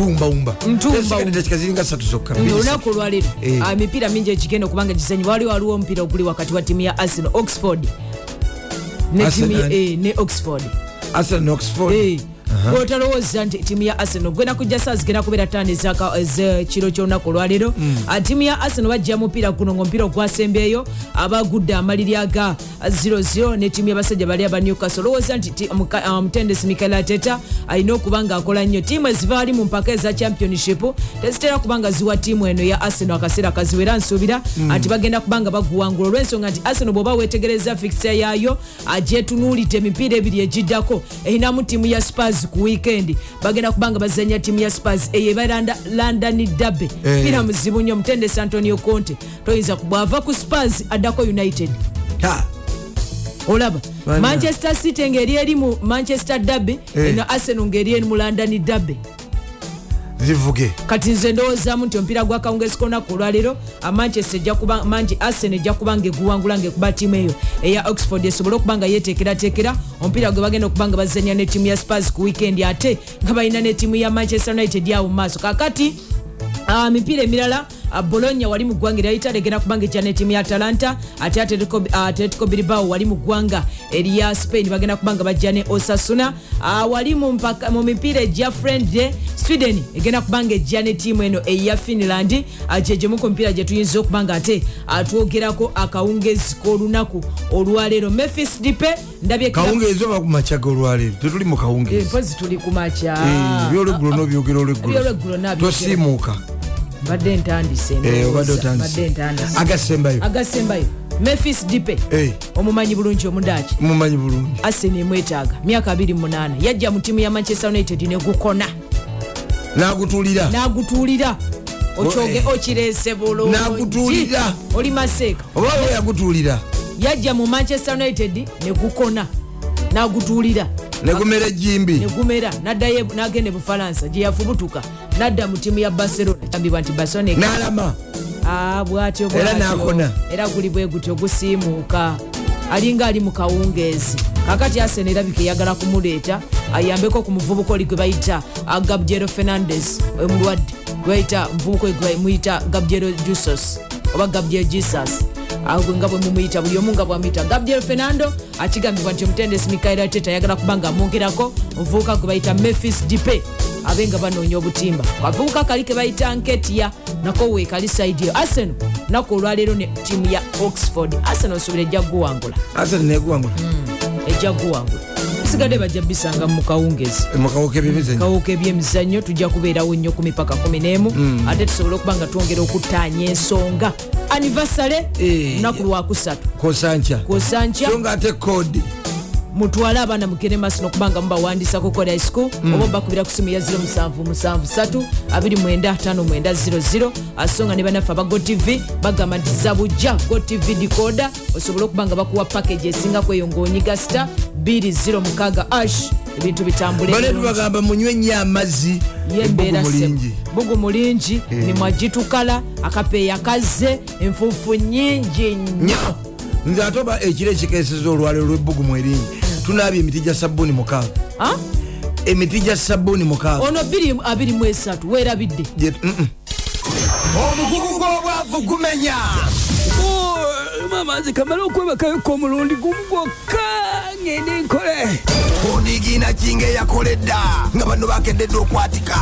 mama nfufulina Mama Eh, Radio. etumbawumba Ntumbawumba. dakika ziringa satu zokka olunaku olwaleero Eh. ah, emipiira mingi egigenda okubanga gizanyibwa waliwo waliwo omupiira oguli wakati wa tiimu ya arsenal oxford. Ne eh, oxford bwotalowooza nti tiimu ya arsenal gwena kujja saa zigenda kubeera ttaano ezekiro kyolunaku olwaleero. Ah, tiimu ya arsenal bajja mupiira guno ngaomupiira ogwasembeeyo abagudde amaliri aga 00 ne tiimu y'abasajja bali aba newcastle. Olowooza nti ti- muka- ah, michael ateta alina okuba nga akola nnyo tiimu ezivaali mu mpaka eza championship tezitera kuba nga ziwa tiimu eno ya arsenal akaseera kaziwera nsuubira. Nti bagenda kuba nga baguwangula. Olw'ensonga nti arsenal bw'oba weetegereza fixture yaayo agyetunuulidde emipiira ebiri egiddako erinamu tiimu ya spars ku wiikendi bagenda kuba nga bazanya tiimu ya spars eyo eba london dabe Eh. mpira muzibu nnyo mutendesi antonio conte. Toyinza bwava ku spars addako united. Olaba manchester city ngeri eri mu manchester dabe Eh. eno arsenal ngeri eri mu london dabe zivuge. Kati nze ndowoozamu nti omupiira gwa kawungezi konaku olwaleero amanchester ejja kuba mangi arsenal ejja kuba nga eguwangula nga ekuba tiimu eyo eya oxford esobole okuba nga yeteekerateekera omupiira gwe bagenda okuba nga bazanya ne tiimu ya spars ku weekend ate nga balina ne tiimu ya manchester united awo mu maaso. Kakati ah, emipiira emirala bolonya wali mu ggwanga eryayitale egenda kubanga ejja netiimu ya atalanta ate atletico bilbao wali mu ggwanga erya spain bagenda kubanga bajja ne osasuna. Wali mu mipiira egya friend sweden egenda kubanga ejja ne tiimu eno eya finland. Gyegyemu ku mipiira gye tuyinza okuba nga ate uh, twogerako akawungezi k'olunaku olwaleero. Memphis dipe ndabye kawungeezi oba kumacaga olwaleero tetuli mu Eh, kawungeezi mpozi tuli ku makya. Eh, byolweggulo nobyogera olweggulo. Tosiimuuka mbadde ntandise Eh, obadde ndowooza. otandise. Mbadde ntandise. Agasembayo. Agasembayo. Memphis dipe Eh. omumanyi bulungi omudaki mumanyi bulungi. Arsen emwetaaga myaka 28 yajja mu tiimu ya manchester united negukona n'agutuulira. Okyoge Oh, eh. okirese bulungi. N'agutuulira. oli maseeka oba we yagutuulira. Yajja mu manchester united negukona n'agutuulira. Negumera ejjimbi. Negumera. Naddayo n'agenda e bufalansa gye yafubutuka. Nadda mu tiimu ya barcelona ambibwa nti eka- n'alama. Ah, bwatyo Era n'akona. era guli bwe gutyo gusiimuuka. Alinga ali mu kawungeezi. Kakati asen erabika eyagala kumuleeta ayambeko ku muvubuka oli gwe bayita ah, gabrielo fernandes omulwadde gwe bayita muvubuka muyita gabrielo jusos oba gabriel jesus Ah, gwe nga bwe mumuyita buli omu nga bwamuyita gabriel fernando akigambibwa nti omutendesi mikaira teta ayagala kuba nga amwongerako omuvubuka gwe bayita memphis dipe abe nga banoonya obutimba. Kavubuka kali ke bayita nketia nako weekali saidi eyo arsenal naku olwaleero ne tiimu ya oxford. Arsenal osuubira ejja guwangula. Ate neguwangula ejja guwangula sigadde bajja bisanga mu kawungezi. Mukawuka ebyemizanyo kawuka ebyemizannyo. Tujja kubeerawo nnyo ku mipaka 11 Mm. ate tusobole okuba nga twongera okutaanya ensonga. Anivasale Eh. lunaku lwakusatu kosanca kusankya so nga ate kodi mutwale abaana mugende maaso nokubanga mubawandisako koda school Mm. oba bakubira ku simu ya 0773 29900 asonga ne banaffe aba gotv bagamba nti zabujja gotv dikoda osobole okuba nga bakuwa package esingako eyo ng'onyiga star 206 ash ebintu bitambule bane bulungi. tubagamba munywe nnyo amazzi yembeera bugu mulingi Eh. mimwa gitukala akapeeya kazze enfuufu nyingi nnyo nnyo nze ate oba ekiro ekikeseza olwaliro lwebbugumu eringi tunaabye emiti gya sabbuuni mukaaga. Emiti gya sabbuuni mukaaga. Ono 23 weerabidde. Gye- mm, mm. omugugu gw'obwavu gumenya. Mama nze kamala okwebakayoko omulundi gumu gwokka ngende nkole. Onigiina kinga eyakoledda nga bano bakededde okwatika.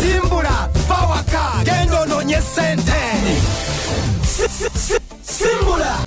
Simbula fawaka genda onoonye sente Si- si- si- simbula